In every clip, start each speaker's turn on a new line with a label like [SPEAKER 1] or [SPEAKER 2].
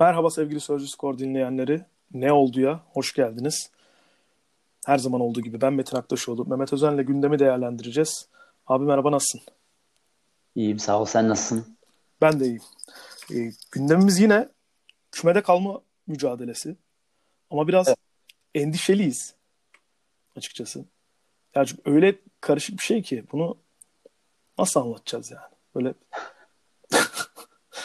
[SPEAKER 1] Merhaba sevgili Sözcü Skor dinleyenleri. Ne oldu ya? Hoş geldiniz. Her zaman olduğu gibi ben Metin Aktaşoğlu. Mehmet Özen'le gündemi değerlendireceğiz. Abi merhaba nasılsın?
[SPEAKER 2] İyiyim sağ ol. Sen nasılsın?
[SPEAKER 1] Ben de iyiyim. Ee, gündemimiz yine kümede kalma mücadelesi. Ama biraz evet. endişeliyiz açıkçası. Yani öyle karışık bir şey ki bunu nasıl anlatacağız yani? Böyle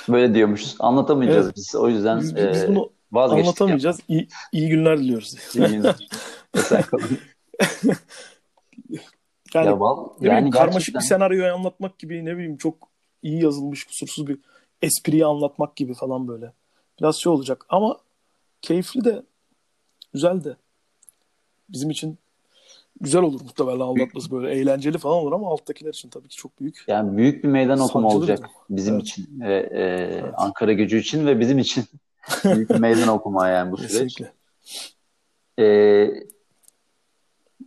[SPEAKER 2] Böyle diyormuşuz. Anlatamayacağız evet. biz. O yüzden
[SPEAKER 1] biz, biz e, bunu anlatamayacağız. İyi, iyi günler diliyoruz. İyi günler. yani, ya, val, yani bileyim, karmaşık bir senaryoyu anlatmak gibi ne bileyim çok iyi yazılmış kusursuz bir espriyi anlatmak gibi falan böyle. Biraz şey olacak ama keyifli de güzel de bizim için güzel olur muhtemelen anlatması böyle eğlenceli falan olur ama alttakiler için tabii ki çok büyük.
[SPEAKER 2] Yani büyük bir meydan okuma olacak bizim evet. için ve e, evet. Ankara gücü için ve bizim için büyük bir meydan okuma yani bu süreç. Kesinlikle. Ee,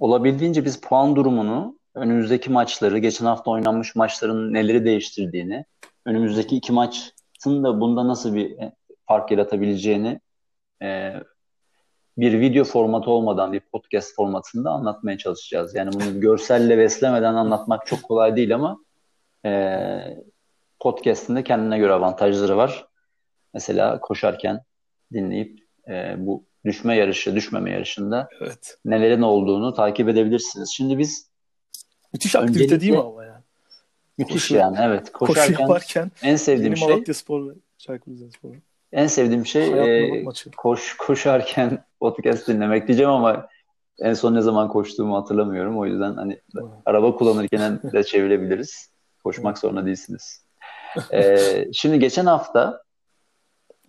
[SPEAKER 2] olabildiğince biz puan durumunu önümüzdeki maçları, geçen hafta oynanmış maçların neleri değiştirdiğini, önümüzdeki iki maçın da bunda nasıl bir fark yaratabileceğini e, bir video formatı olmadan bir podcast formatında anlatmaya çalışacağız. Yani bunu görselle beslemeden anlatmak çok kolay değil ama e, podcast'inde kendine göre avantajları var. Mesela koşarken dinleyip e, bu düşme yarışı, düşmeme yarışında evet. nelerin olduğunu takip edebilirsiniz. Şimdi biz
[SPEAKER 1] müthiş aktivite değil mi ama yani?
[SPEAKER 2] Müthiş Koşu, yani evet. Koşarken koşu yaparken en sevdiğim şey Malatya Spor ve Çaykur Rizespor. En sevdiğim şey e, koş koşarken podcast dinlemek diyeceğim ama en son ne zaman koştuğumu hatırlamıyorum. O yüzden hani araba kullanırken de çevirebiliriz. Koşmak zorunda değilsiniz. Ee, şimdi geçen hafta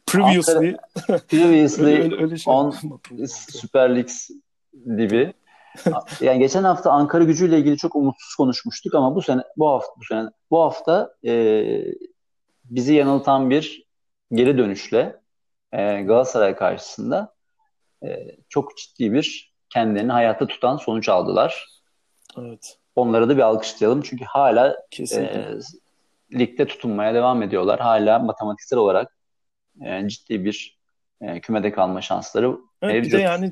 [SPEAKER 1] Previously
[SPEAKER 2] Ankara, previously öyle, öyle şey on Super Leagues gibi. Yani geçen hafta Ankara gücüyle ilgili çok umutsuz konuşmuştuk ama bu sene bu hafta bu sene bu hafta e, bizi yanıltan bir geri dönüşle e, Galatasaray karşısında e, çok ciddi bir kendilerini hayatta tutan sonuç aldılar.
[SPEAKER 1] Evet.
[SPEAKER 2] Onlara da bir alkışlayalım çünkü hala e, ligde tutunmaya devam ediyorlar. Hala matematiksel olarak e, ciddi bir e, kümede kalma şansları
[SPEAKER 1] evet, mevcut. Bir de yani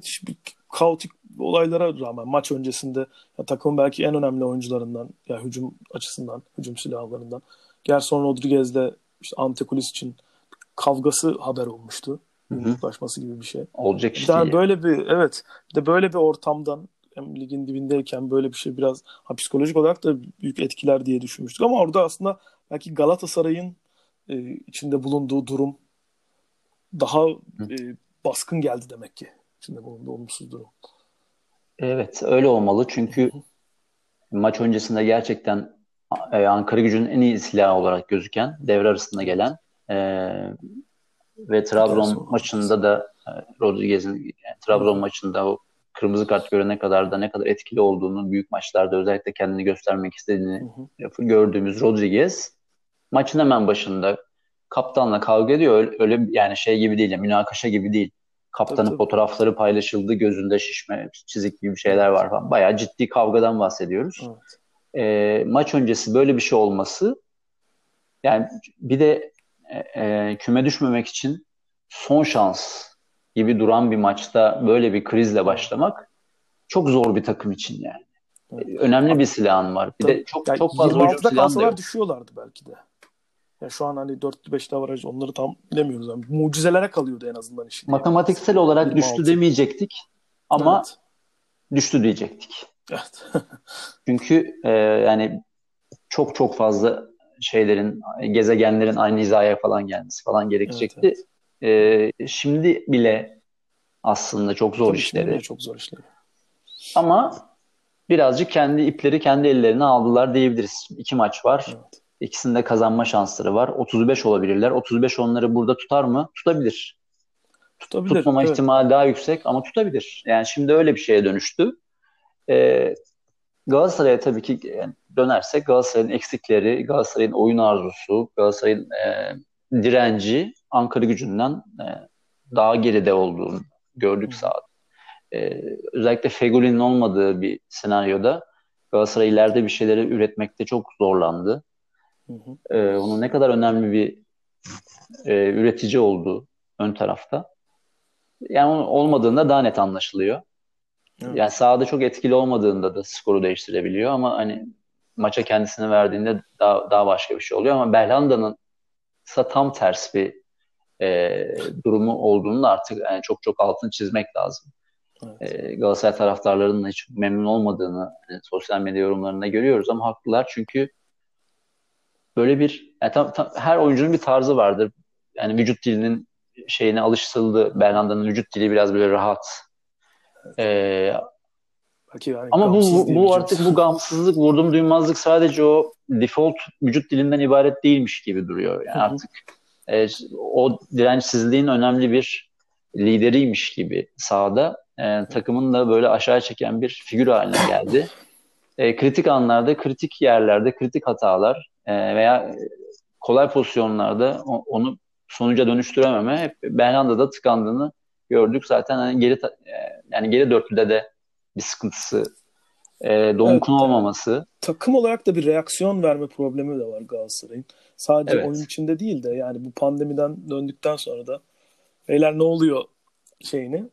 [SPEAKER 1] kaotik olaylara rağmen maç öncesinde ya, takım belki en önemli oyuncularından ya hücum açısından, hücum silahlarından. Gerson Rodriguez'le işte Antekulis için kavgası haber olmuştu. Yumruklaşması gibi bir şey.
[SPEAKER 2] Olacak işte.
[SPEAKER 1] Yani böyle bir evet. Bir de böyle bir ortamdan hem ligin dibindeyken böyle bir şey biraz ha, psikolojik olarak da büyük etkiler diye düşünmüştük ama orada aslında belki Galatasaray'ın e, içinde bulunduğu durum daha e, baskın geldi demek ki. İçinde bulunduğu olumsuz durum.
[SPEAKER 2] Evet öyle olmalı çünkü maç öncesinde gerçekten e, Ankara gücünün en iyi silahı olarak gözüken devre arasında gelen e, ve Trabzon maçında da e, Rodriguez'in yani Trabzon maçında o kırmızı kart görene kadar da ne kadar etkili olduğunu büyük maçlarda özellikle kendini göstermek istediğini hı hı. gördüğümüz Rodriguez maçın hemen başında kaptanla kavga ediyor. Öyle, yani şey gibi değil, yani münakaşa gibi değil. Kaptanın tabii, fotoğrafları paylaşıldı, gözünde şişme, çizik gibi şeyler var falan. Bayağı ciddi kavgadan bahsediyoruz. Evet. E, maç öncesi böyle bir şey olması yani bir de e, e, küme düşmemek için son şans gibi duran bir maçta böyle bir krizle başlamak çok zor bir takım için yani. Evet. Önemli bir silahın var. Bir de çok yani çok fazla
[SPEAKER 1] 26'da kalsalar düşüyorlardı belki de. Ya şu an hani 4'lü 5'li avaraj onları tam bilemiyoruz. Yani mucizelere kalıyordu en azından işin.
[SPEAKER 2] Matematiksel yani. olarak 26. düştü demeyecektik ama evet. düştü diyecektik.
[SPEAKER 1] Evet.
[SPEAKER 2] Çünkü e, yani çok çok fazla şeylerin, gezegenlerin aynı hizaya falan gelmesi falan gerekecekti. Evet, evet. E, şimdi bile aslında çok zor Tabii işleri.
[SPEAKER 1] çok zor işleri.
[SPEAKER 2] Ama birazcık kendi ipleri kendi ellerine aldılar diyebiliriz. İki maç var. Evet. İkisinde kazanma şansları var. 35 olabilirler. 35 onları burada tutar mı? Tutabilir. Tutabilir. Tutmama evet. ihtimali daha yüksek ama tutabilir. Yani şimdi öyle bir şeye dönüştü. Ee, Galatasaray'a tabii ki yani dönersek Galatasaray'ın eksikleri, Galatasaray'ın oyun arzusu, Galatasaray'ın e, direnci Ankara gücünden e, daha geride olduğunu gördük sahada. E, özellikle Fegoli'nin olmadığı bir senaryoda Galatasaray ileride bir şeyleri üretmekte çok zorlandı. Hı hı. E, onun ne kadar önemli bir e, üretici olduğu ön tarafta. Yani olmadığında daha net anlaşılıyor. Evet. Yani sahada çok etkili olmadığında da skoru değiştirebiliyor ama hani maça kendisini verdiğinde daha, daha başka bir şey oluyor ama Belhanda'nın tam ters bir e, durumu olduğunu da artık yani çok çok altını çizmek lazım. Evet. E, Galatasaray taraftarlarının hiç memnun olmadığını yani sosyal medya yorumlarında görüyoruz ama haklılar çünkü böyle bir yani tam, tam, her oyuncunun bir tarzı vardır. Yani vücut dilinin şeyine alıştırıldı. Bernarda'nın vücut dili biraz böyle rahat. Ee, yani ama bu, bu artık bu gamsızlık, vurdum duymazlık sadece o default vücut dilinden ibaret değilmiş gibi duruyor. Yani artık e, o dirençsizliğin önemli bir lideriymiş gibi sahada e, takımın da böyle aşağı çeken bir figür haline geldi. E, kritik anlarda, kritik yerlerde, kritik hatalar e, veya kolay pozisyonlarda onu sonuca dönüştürememe hep Belhanda'da tıkandığını gördük. Zaten hani geri e, yani geri dörtlüde de bir sıkıntısı e, Donk'un evet, olmaması.
[SPEAKER 1] Takım olarak da bir reaksiyon verme problemi de var Galatasaray'ın. Sadece evet. oyun içinde değil de yani bu pandemiden döndükten sonra da beyler ne oluyor şeyini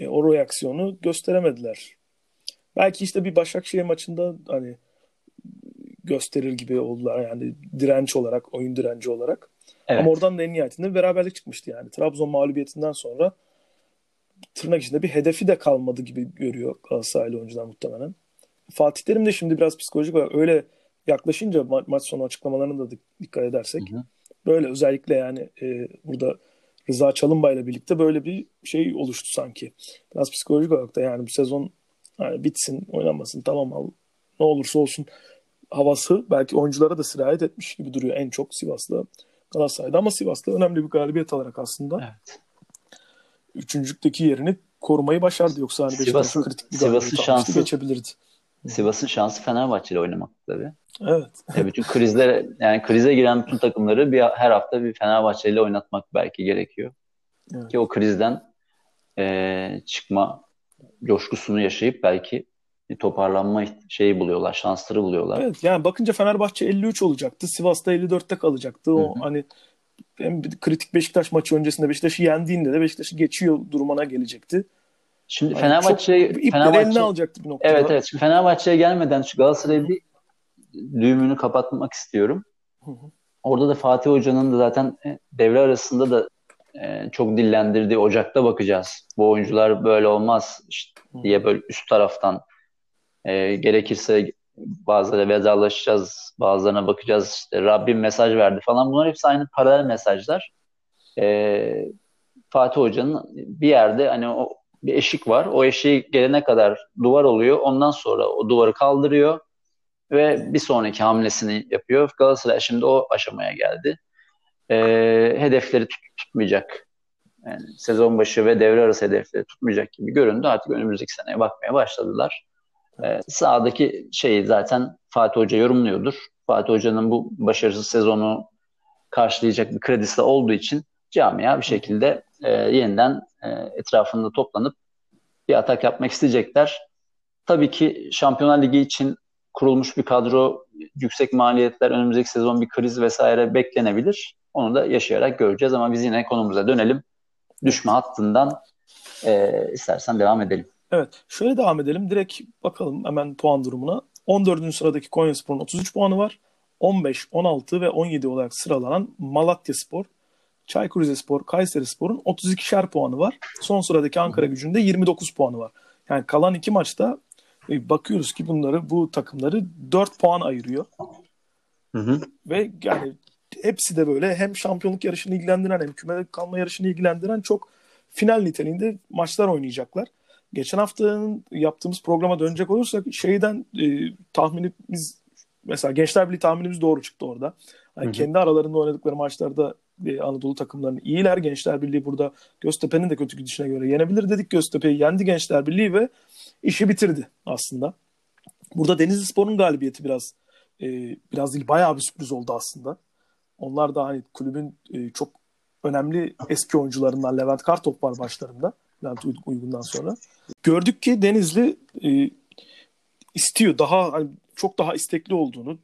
[SPEAKER 1] e, o reaksiyonu gösteremediler. Belki işte bir Başakşehir maçında hani gösterir gibi oldular yani direnç olarak, oyun direnci olarak. Evet. Ama oradan da en nihayetinde beraberlik çıkmıştı yani. Trabzon mağlubiyetinden sonra tırnak içinde bir hedefi de kalmadı gibi görüyor Galatasaraylı oyuncular muhtemelen. Fatih Terim de şimdi biraz psikolojik olarak öyle yaklaşınca ma- maç sonu açıklamalarına da dikkat edersek hı hı. böyle özellikle yani e, burada Rıza Çalınbay ile birlikte böyle bir şey oluştu sanki. Biraz psikolojik olarak da yani bu sezon yani bitsin, oynanmasın tamam al ne olursa olsun havası belki oyunculara da sirayet etmiş gibi duruyor en çok Sivas'ta Galatasaray'da ama Sivas'ta önemli bir galibiyet alarak aslında evet. Üçüncülükteki yerini korumayı başardı. Yoksa hani
[SPEAKER 2] Sivas'ın, kritik bir Sivas'ın şansı geçebilirdi. Sivas'ın şansı Fenerbahçe ile oynamak tabii.
[SPEAKER 1] Evet.
[SPEAKER 2] Ya bütün krizlere yani krize giren bütün takımları bir her hafta bir Fenerbahçe ile oynatmak belki gerekiyor. Evet. Ki o krizden e, çıkma coşkusunu yaşayıp belki bir toparlanma şeyi buluyorlar, şansları buluyorlar.
[SPEAKER 1] Evet yani bakınca Fenerbahçe 53 olacaktı. Sivas'ta 54'te kalacaktı. O Hı-hı. hani hem kritik Beşiktaş maçı öncesinde Beşiktaş'ı yendiğinde de Beşiktaş'ı geçiyor durumuna gelecekti.
[SPEAKER 2] Şimdi yani Fenerbahçe Fenerbahçe eline alacaktı bir noktada. Evet evet. Şimdi Fenerbahçe'ye gelmeden şu Galatasaray'ı bir düğümünü kapatmak istiyorum. Orada da Fatih Hoca'nın da zaten e, devre arasında da e, çok dillendirdiği Ocak'ta bakacağız. Bu oyuncular böyle olmaz işte diye böyle üst taraftan e, gerekirse bazıları vedalaşacağız, bazılarına bakacağız. İşte Rabbim mesaj verdi falan. Bunlar hepsi aynı paralel mesajlar. E, Fatih Hoca'nın bir yerde hani o bir eşik var. O eşiği gelene kadar duvar oluyor. Ondan sonra o duvarı kaldırıyor ve bir sonraki hamlesini yapıyor. Galatasaray şimdi o aşamaya geldi. E, hedefleri tut, tutmayacak. Yani sezon başı ve devre arası hedefleri tutmayacak gibi göründü. Artık önümüzdeki seneye bakmaya başladılar. E, sahadaki şeyi zaten Fatih Hoca yorumluyordur. Fatih Hoca'nın bu başarısız sezonu karşılayacak bir kredisi olduğu için camia bir şekilde e, yeniden e, etrafında toplanıp bir atak yapmak isteyecekler. Tabii ki Şampiyonlar Ligi için kurulmuş bir kadro, yüksek maliyetler, önümüzdeki sezon bir kriz vesaire beklenebilir. Onu da yaşayarak göreceğiz ama biz yine konumuza dönelim. Düşme hattından e, istersen devam edelim.
[SPEAKER 1] Evet. Şöyle devam edelim. Direkt bakalım hemen puan durumuna. 14. sıradaki Konyaspor'un 33 puanı var. 15, 16 ve 17 olarak sıralanan Malatya Spor, Çaykur Rizespor, Kayseri Spor'un 32'şer puanı var. Son sıradaki Ankara gücünde 29 puanı var. Yani kalan iki maçta e, bakıyoruz ki bunları bu takımları 4 puan ayırıyor. Hı hı. Ve yani hepsi de böyle hem şampiyonluk yarışını ilgilendiren hem küme kalma yarışını ilgilendiren çok final niteliğinde maçlar oynayacaklar. Geçen haftanın yaptığımız programa dönecek olursak şeyden e, tahminimiz mesela Gençler Birliği tahminimiz doğru çıktı orada. Yani kendi aralarında oynadıkları maçlarda e, Anadolu takımlarının iyiler. Gençler Birliği burada Göztepe'nin de kötü gidişine göre yenebilir dedik. Göztepe'yi yendi Gençler Birliği ve işi bitirdi aslında. Burada Denizli Spor'un galibiyeti biraz e, biraz değil bayağı bir sürpriz oldu aslında. Onlar da hani kulübün e, çok önemli eski oyuncularından Levent Kartop var başlarında. Levent Uygun'dan sonra. Gördük ki Denizli e, istiyor daha hani çok daha istekli olduğunu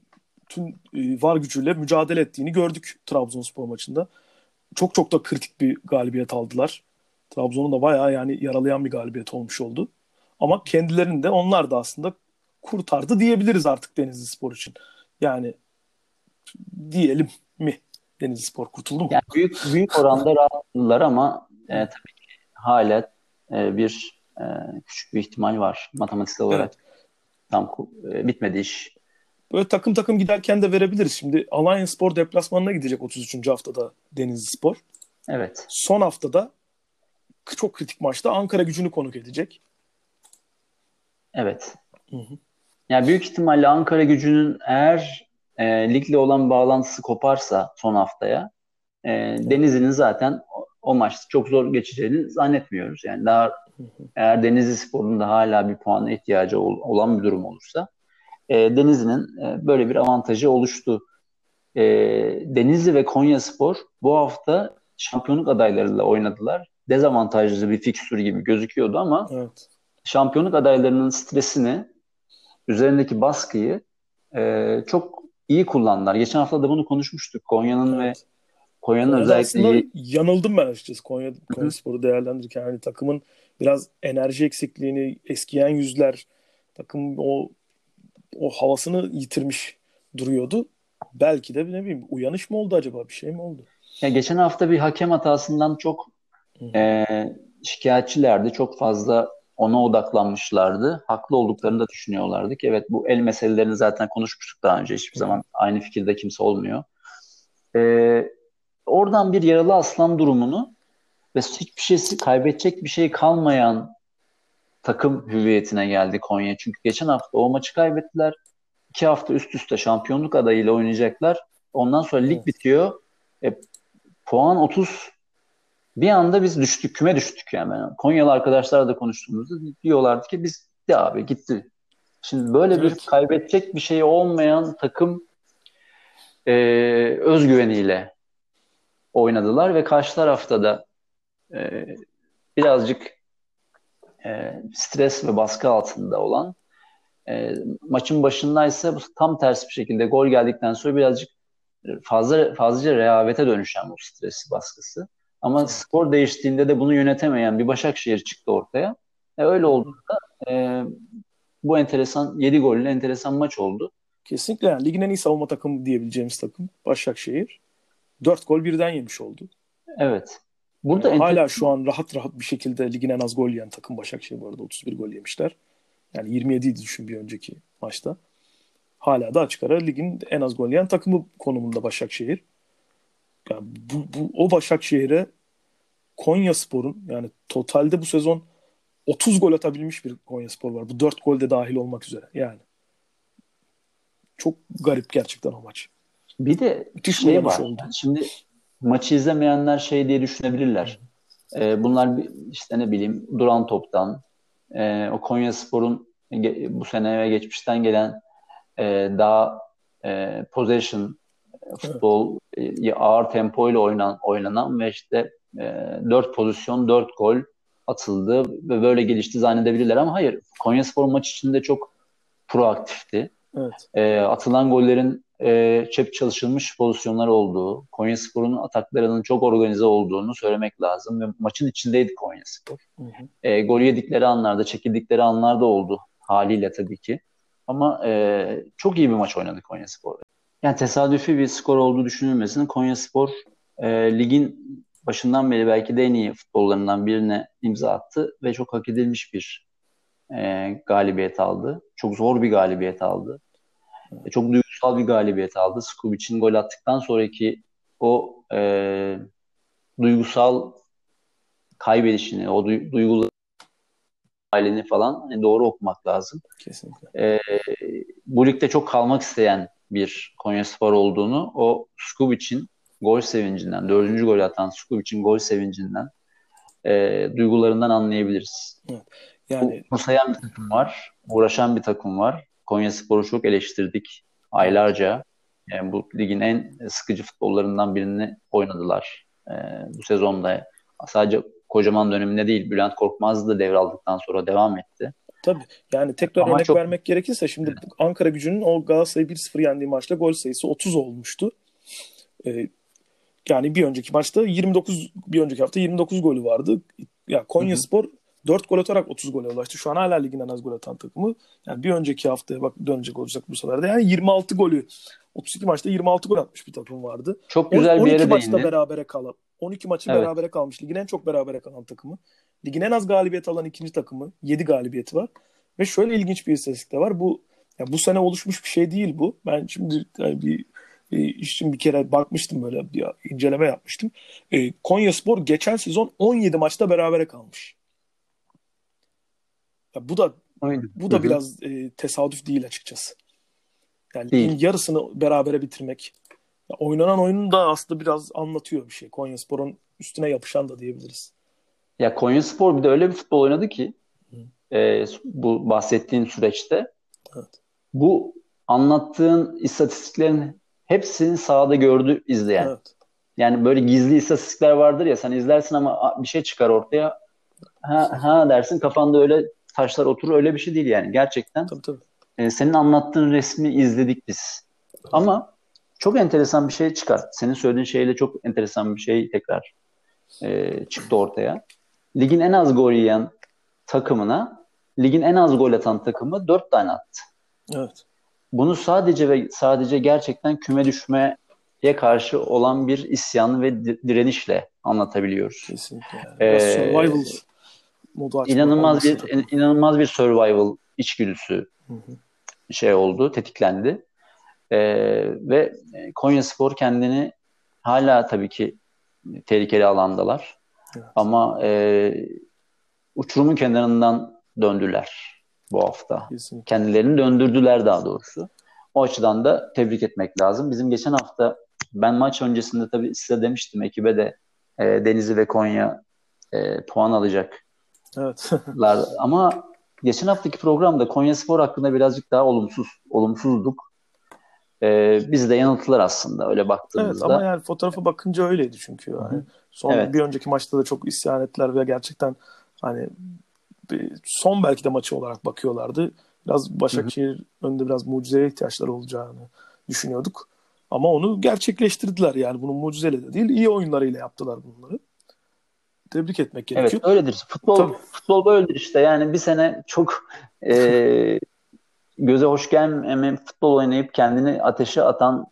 [SPEAKER 1] tüm e, var gücüyle mücadele ettiğini gördük Trabzonspor maçında. Çok çok da kritik bir galibiyet aldılar. Trabzon'u da bayağı yani yaralayan bir galibiyet olmuş oldu. Ama kendilerini de onlar da aslında kurtardı diyebiliriz artık Denizli Spor için. Yani diyelim mi? Denizli Spor kurtuldu mu?
[SPEAKER 2] Yani büyük büyük oranda rahatladılar ama e, tabii hala e, bir e, küçük bir ihtimal var matematiksel olarak. Evet. Tam e, bitmedi iş.
[SPEAKER 1] Böyle takım takım giderken de verebiliriz. Şimdi Alanya Spor deplasmanına gidecek 33. haftada Denizli Spor.
[SPEAKER 2] Evet.
[SPEAKER 1] Son haftada çok kritik maçta Ankara gücünü konuk edecek.
[SPEAKER 2] Evet. Hı hı. Yani büyük ihtimalle Ankara gücünün eğer e, ligle olan bağlantısı koparsa son haftaya e, Denizli'nin zaten o, maçta çok zor geçeceğini zannetmiyoruz. Yani daha eğer Denizli Spor'un da hala bir puana ihtiyacı ol, olan bir durum olursa e, Denizli'nin e, böyle bir avantajı oluştu. E, Denizli ve Konya Spor bu hafta şampiyonluk adaylarıyla oynadılar. Dezavantajlı bir fikstür gibi gözüküyordu ama evet. şampiyonluk adaylarının stresini, üzerindeki baskıyı e, çok iyi kullandılar. Geçen hafta da bunu konuşmuştuk. Konya'nın evet. ve Konya'nın özellikle iyi...
[SPEAKER 1] yanıldım ben açıkçası Konya, Konya Spor'u değerlendirirken. Yani takımın biraz enerji eksikliğini, eskiyen yüzler, takım o o havasını yitirmiş duruyordu. Belki de ne bileyim uyanış mı oldu acaba bir şey mi oldu?
[SPEAKER 2] Ya geçen hafta bir hakem hatasından çok e, şikayetçilerdi. Çok fazla ona odaklanmışlardı. Haklı olduklarını da düşünüyorlardı ki evet bu el meselelerini zaten konuşmuştuk daha önce. Hiçbir zaman aynı fikirde kimse olmuyor. E, oradan bir yaralı aslan durumunu ve hiçbir şeysi kaybedecek bir şey kalmayan takım hüviyetine geldi Konya. Çünkü geçen hafta o maçı kaybettiler. İki hafta üst üste şampiyonluk adayıyla oynayacaklar. Ondan sonra lig evet. bitiyor. E, puan 30 bir anda biz düştük, küme düştük yani. yani Konyalı arkadaşlarla da konuştuğumuzda diyorlardı ki biz gitti abi gitti. Şimdi böyle evet. bir kaybedecek bir şey olmayan takım e, özgüveniyle oynadılar ve karşı tarafta da e, birazcık e, stres ve baskı altında olan e, maçın başındaysa bu tam ters bir şekilde gol geldikten sonra birazcık fazla fazlaca rehavete dönüşen bu stresi baskısı. Ama skor değiştiğinde de bunu yönetemeyen bir Başakşehir çıktı ortaya. E, öyle olduğunda e, bu enteresan 7 gollü enteresan maç oldu.
[SPEAKER 1] Kesinlikle yani ligin en iyi savunma takımı diyebileceğimiz takım Başakşehir. 4 gol birden yemiş oldu.
[SPEAKER 2] Evet.
[SPEAKER 1] Burada yani hala şu an rahat rahat bir şekilde ligin en az gol yiyen takım Başakşehir bu arada 31 gol yemişler. Yani 27 idi düşün bir önceki maçta. Hala da açık ara ligin en az gol yiyen takımı konumunda Başakşehir. Yani bu, bu o Başakşehir'e Konya Spor'un yani totalde bu sezon 30 gol atabilmiş bir Konya Spor var. Bu 4 gol de dahil olmak üzere yani. Çok garip gerçekten o maç.
[SPEAKER 2] Bir de Müthiş şey var. Oldu. Şimdi maçı izlemeyenler şey diye düşünebilirler. Ee, bunlar işte ne bileyim duran toptan e, o Konya Spor'un bu sene ve geçmişten gelen e, daha e, possession futbol e, ağır tempo ile oynan, oynanan ve işte e, 4 pozisyon 4 gol atıldı ve böyle gelişti zannedebilirler ama hayır Konya Spor maç içinde çok proaktifti. Evet. E, atılan gollerin e, çep çalışılmış pozisyonlar olduğu, Konya Spor'un ataklarının çok organize olduğunu söylemek lazım ve maçın içindeydi Konya Spor. Hı hı. E, gol yedikleri anlarda, çekildikleri anlarda oldu haliyle tabii ki. Ama e, çok iyi bir maç oynadı Konya Spor. Yani tesadüfi bir skor olduğu düşünülmesin. Konya Spor e, ligin başından beri belki de en iyi futbollarından birine imza attı ve çok hak edilmiş bir e, galibiyet aldı. Çok zor bir galibiyet aldı. E, çok duygusal bir galibiyet aldı. Skubic'in gol attıktan sonraki o e, duygusal kaybedişini, o du- duyguları halini falan hani doğru okumak lazım.
[SPEAKER 1] Kesinlikle.
[SPEAKER 2] E, bu ligde çok kalmak isteyen bir Konya Spor olduğunu o Skubic'in gol sevincinden, dördüncü gol atan Skubic'in gol sevincinden e, duygularından anlayabiliriz. Evet. Yani Musayan bir takım var, uğraşan bir takım var. Konya Spor'u çok eleştirdik aylarca. Yani bu ligin en sıkıcı futbollarından birini oynadılar. E, bu sezonda sadece kocaman döneminde değil Bülent Korkmaz da devraldıktan sonra devam etti.
[SPEAKER 1] Tabii. Yani tekrar Ama örnek çok... vermek gerekirse şimdi Ankara gücünün o Galatasaray'ı 1-0 yendiği maçta gol sayısı 30 olmuştu. Ee, yani bir önceki maçta 29 bir önceki hafta 29 golü vardı. Ya Konya Spor 4 gol atarak 30 gole ulaştı. Şu an hala ligin en az gol atan takımı. Yani bir önceki haftaya bak dönecek olacak bu sefer de. Yani 26 golü 32 maçta 26 gol atmış bir takım vardı.
[SPEAKER 2] Çok güzel bir yere 12
[SPEAKER 1] maçta berabere kalıp 12 maçı evet. berabere kalmış. Ligin en çok berabere kalan takımı. Ligin en az galibiyet alan ikinci takımı. 7 galibiyeti var. Ve şöyle ilginç bir istatistik de var. Bu ya bu sene oluşmuş bir şey değil bu. Ben şimdi yani bir, bir işim bir kere bakmıştım böyle bir inceleme yapmıştım. E, Konya Spor geçen sezon 17 maçta berabere kalmış. Ya bu da Aynen. bu da Hı-hı. biraz e, tesadüf değil açıkçası. Yani değil. yarısını berabere bitirmek. Ya oynanan oyunun da aslında biraz anlatıyor bir şey. Konya Spor'un üstüne yapışan da diyebiliriz.
[SPEAKER 2] Ya Konya Spor bir de öyle bir futbol oynadı ki e, bu bahsettiğin süreçte evet. bu anlattığın istatistiklerin hepsini sahada gördü izleyen. Evet. Yani böyle gizli istatistikler vardır ya sen izlersin ama bir şey çıkar ortaya. Ha, ha dersin kafanda öyle taşlar oturur öyle bir şey değil yani. Gerçekten tabii, tabii. E, senin anlattığın resmi izledik biz. Ama çok enteresan bir şey çıkar. Senin söylediğin şeyle çok enteresan bir şey tekrar e, çıktı ortaya. Ligin en az gol yiyen takımına ligin en az gol atan takımı 4 tane attı.
[SPEAKER 1] Evet.
[SPEAKER 2] Bunu sadece ve sadece gerçekten küme düşmeye karşı olan bir isyan ve direnişle anlatabiliyoruz.
[SPEAKER 1] Kesinlikle. Ee, survival
[SPEAKER 2] modu inanılmaz bir takım. inanılmaz bir survival içgüdüsü hı hı. şey oldu, tetiklendi. Ee, ve Konya Spor kendini hala tabii ki tehlikeli alandalar. Evet. Ama e, uçurumun kenarından döndüler bu hafta. Kesinlikle. Kendilerini döndürdüler daha doğrusu. O açıdan da tebrik etmek lazım. Bizim geçen hafta ben maç öncesinde tabii size demiştim ekibe de e, Denizli ve Konya e, puan alacak.
[SPEAKER 1] Evet.
[SPEAKER 2] Ama geçen haftaki programda Konya Spor hakkında birazcık daha olumsuz olumsuzduk. Ee, biz de yanılttılar aslında öyle baktığımızda.
[SPEAKER 1] Evet ama yani fotoğrafa bakınca öyleydi çünkü. Yani. Son evet. bir önceki maçta da çok isyan ettiler ve gerçekten hani son belki de maçı olarak bakıyorlardı. Biraz Başakşehir Hı-hı. önünde biraz mucizeye ihtiyaçları olacağını düşünüyorduk. Ama onu gerçekleştirdiler yani. Bunun mucizeyle de değil, iyi oyunlarıyla yaptılar bunları. Tebrik etmek gerekiyor.
[SPEAKER 2] Evet öyledir. Futbol Tabii. futbol böyledir işte. Yani bir sene çok e, göze hoş gelmeyen futbol oynayıp kendini ateşe atan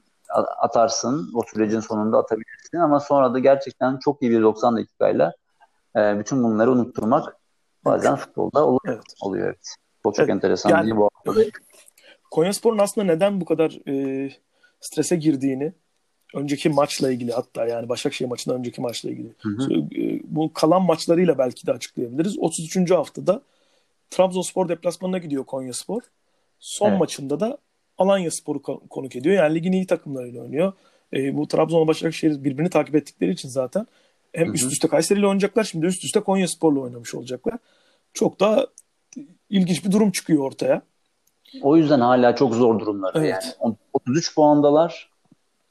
[SPEAKER 2] atarsın. O sürecin sonunda atabilirsin ama sonra da gerçekten çok iyi bir 90 dakikayla e, bütün bunları unutturmak bazen evet. futbolda olur, evet. oluyor. Evet. Bu çok evet. enteresan yani, değil bu.
[SPEAKER 1] Konyaspor'un aslında neden bu kadar e, strese girdiğini önceki maçla ilgili hatta yani Başakşehir maçından önceki maçla ilgili hı hı. E, bu kalan maçlarıyla belki de açıklayabiliriz. 33. haftada Trabzonspor deplasmanına gidiyor Konyaspor. Son evet. maçında da Alanya Spor'u konuk ediyor. Yani ligin iyi takımlarıyla oynuyor. E, bu Trabzon Başakşehir birbirini takip ettikleri için zaten hem Hı-hı. üst üste Kayseri ile oynayacaklar şimdi üst üste Konya Spor'la oynamış olacaklar. Çok da ilginç bir durum çıkıyor ortaya.
[SPEAKER 2] O yüzden hala çok zor durumlar. Evet. Yani 33 puandalar.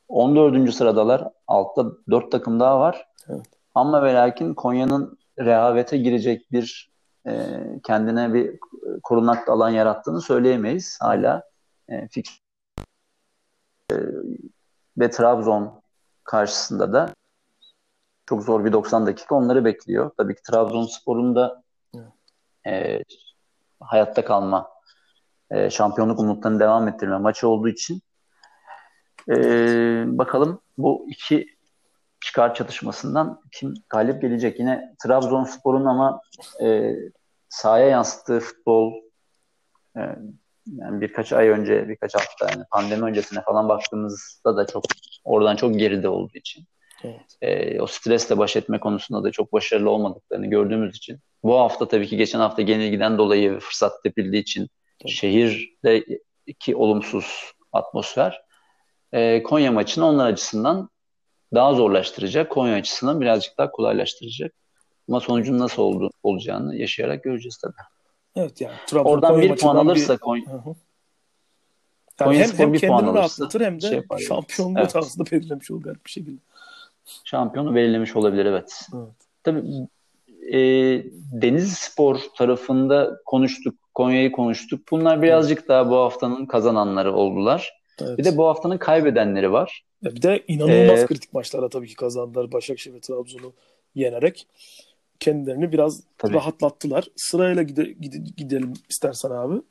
[SPEAKER 2] 14. sıradalar. Altta 4 takım daha var. Evet. Ama ve lakin Konya'nın rehavete girecek bir e, kendine bir korunaklı alan yarattığını söyleyemeyiz. Hala e, fix e, ve Trabzon karşısında da çok zor bir 90 dakika onları bekliyor. Tabii ki Trabzonspor'un da e, hayatta kalma, e, şampiyonluk umutlarını devam ettirme maçı olduğu için e, bakalım bu iki çıkar çatışmasından kim galip gelecek? Yine Trabzonspor'un ama e, sahaya yansıttığı futbol e, yani birkaç ay önce, birkaç hafta yani pandemi öncesine falan baktığımızda da çok oradan çok geride olduğu için evet. e, o stresle baş etme konusunda da çok başarılı olmadıklarını gördüğümüz için bu hafta tabii ki geçen hafta giden dolayı fırsat tepildiği için evet. şehirdeki olumsuz atmosfer e, Konya maçını onlar açısından daha zorlaştıracak. Konya açısından birazcık daha kolaylaştıracak. Ama sonucun nasıl oldu, olacağını yaşayarak göreceğiz tabii.
[SPEAKER 1] Evet yani.
[SPEAKER 2] Trabzon Oradan Konya bir puan alırsa bir... Konya,
[SPEAKER 1] yani hem, hem bir kendini puan rahatlatır hem de şey şampiyonluğu evet. aslında belirlemiş olur bir şekilde.
[SPEAKER 2] Şampiyonu belirlemiş olabilir evet. evet. Tabii e, Deniz Spor tarafında konuştuk. Konya'yı konuştuk. Bunlar birazcık daha bu haftanın kazananları oldular. Evet. Bir de bu haftanın kaybedenleri var.
[SPEAKER 1] Bir de inanılmaz ee, kritik maçlara tabii ki kazandılar Başakşehir ve Trabzon'u yenerek. Kendilerini biraz tabii. rahatlattılar. Sırayla gide, gide, gidelim istersen abi.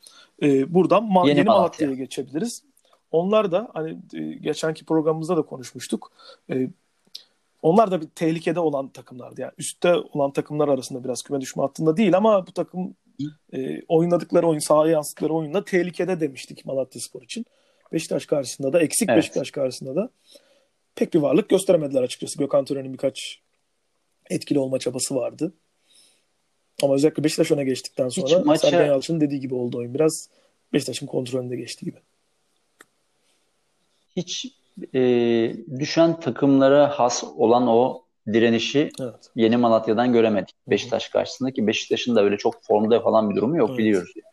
[SPEAKER 1] Ee, buradan Yeni, Yeni Malatya'ya geçebiliriz. Onlar da hani e, geçenki programımızda da konuşmuştuk. Ee, onlar da bir tehlikede olan takımlardı. Yani üstte olan takımlar arasında biraz küme düşme hattında değil ama bu takım e, oynadıkları oyun, sahaya yansıttıkları oyunda tehlikede demiştik Malatya Spor için. Beşiktaş karşısında da, eksik evet. Beşiktaş karşısında da pek bir varlık gösteremediler açıkçası. Gökhan Tören'in birkaç etkili olma çabası vardı. Ama özellikle Beşiktaş öne geçtikten sonra maça... Sergen Yalçın'ın dediği gibi oldu oyun. Biraz Beşiktaş'ın kontrolünde geçti gibi.
[SPEAKER 2] Hiç e, düşen takımlara has olan o direnişi evet. Yeni Malatya'dan göremedik Beşiktaş karşısında ki Beşiktaş'ın da öyle çok formda falan bir durumu yok evet. biliyoruz. Yani.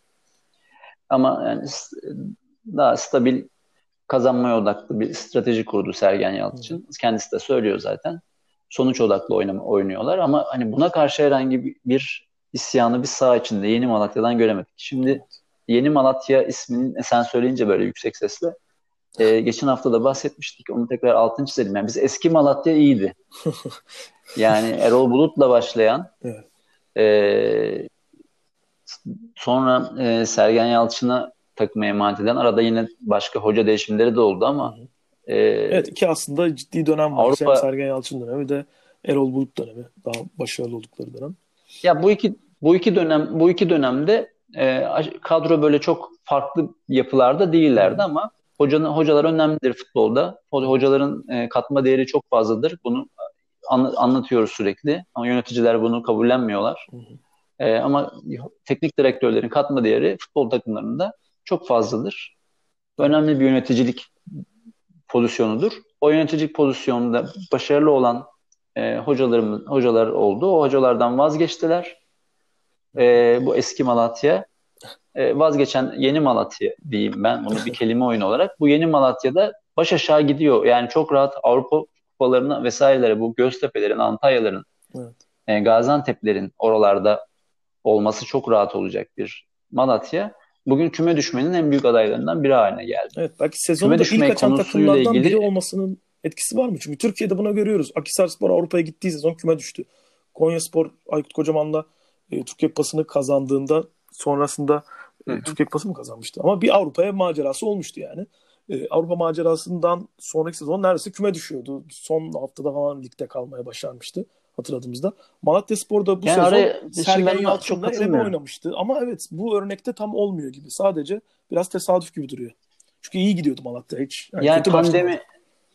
[SPEAKER 2] Ama yani daha stabil kazanmaya odaklı bir strateji kurdu Sergen Yalçın. Kendisi de söylüyor zaten. Sonuç odaklı oynama, oynuyorlar ama hani buna karşı herhangi bir isyanı bir sağ içinde Yeni Malatya'dan göremedik. Şimdi Yeni Malatya ismini sen söyleyince böyle yüksek sesle ee, geçen hafta da bahsetmiştik. Onu tekrar altını çizelim. Yani biz eski Malatya iyiydi. yani Erol Bulut'la başlayan evet. e, sonra e, Sergen Yalçın'a takıma emanet eden arada yine başka hoca değişimleri de oldu ama
[SPEAKER 1] e, evet iki aslında ciddi dönem var. Avrupa, Hem Sergen Yalçın dönemi de Erol Bulut dönemi. Daha başarılı oldukları dönem.
[SPEAKER 2] Ya bu iki bu iki dönem bu iki dönemde e, kadro böyle çok farklı yapılarda değillerdi ama hocanın hocalar önemlidir futbolda. Hocaların e, katma değeri çok fazladır. Bunu an, anlatıyoruz sürekli ama yöneticiler bunu kabullenmiyorlar. Hı hı. E, ama teknik direktörlerin katma değeri futbol takımlarında çok fazladır. Önemli bir yöneticilik pozisyonudur. O yöneticilik pozisyonunda başarılı olan e, hocalarımız hocalar oldu. O hocalardan vazgeçtiler. E, bu eski Malatya e, vazgeçen yeni Malatya diyeyim ben bunu bir kelime oyunu olarak. Bu yeni Malatya'da baş aşağı gidiyor. Yani çok rahat Avrupa kupalarına vesairelere bu Göztepe'lerin, Antalya'ların, evet. e, Gaziantep'lerin oralarda olması çok rahat olacak bir Malatya. Bugün küme düşmenin en büyük adaylarından biri haline geldi.
[SPEAKER 1] Evet belki sezonda ilk açan takımlardan ilgili... biri olmasının etkisi var mı? Çünkü Türkiye'de bunu görüyoruz. Akhisarspor Avrupa'ya gittiği sezon küme düştü. Konyaspor Aykut Kocaman'la e, Türkiye Kupası'nı kazandığında sonrasında e, Türkiye Kupası mı kazanmıştı? Ama bir Avrupa'ya macerası olmuştu yani. E, Avrupa macerasından sonraki sezon neredeyse küme düşüyordu. Son haftada falan ligde kalmaya başarmıştı hatırladığımızda. Malatya Spor'da bu yani sezon Sergen Yalçın'la eleme oynamıştı. Ama evet bu örnekte tam olmuyor gibi. Sadece biraz tesadüf gibi duruyor. Çünkü iyi gidiyordu Malatya hiç.
[SPEAKER 2] Yani, yani pandemi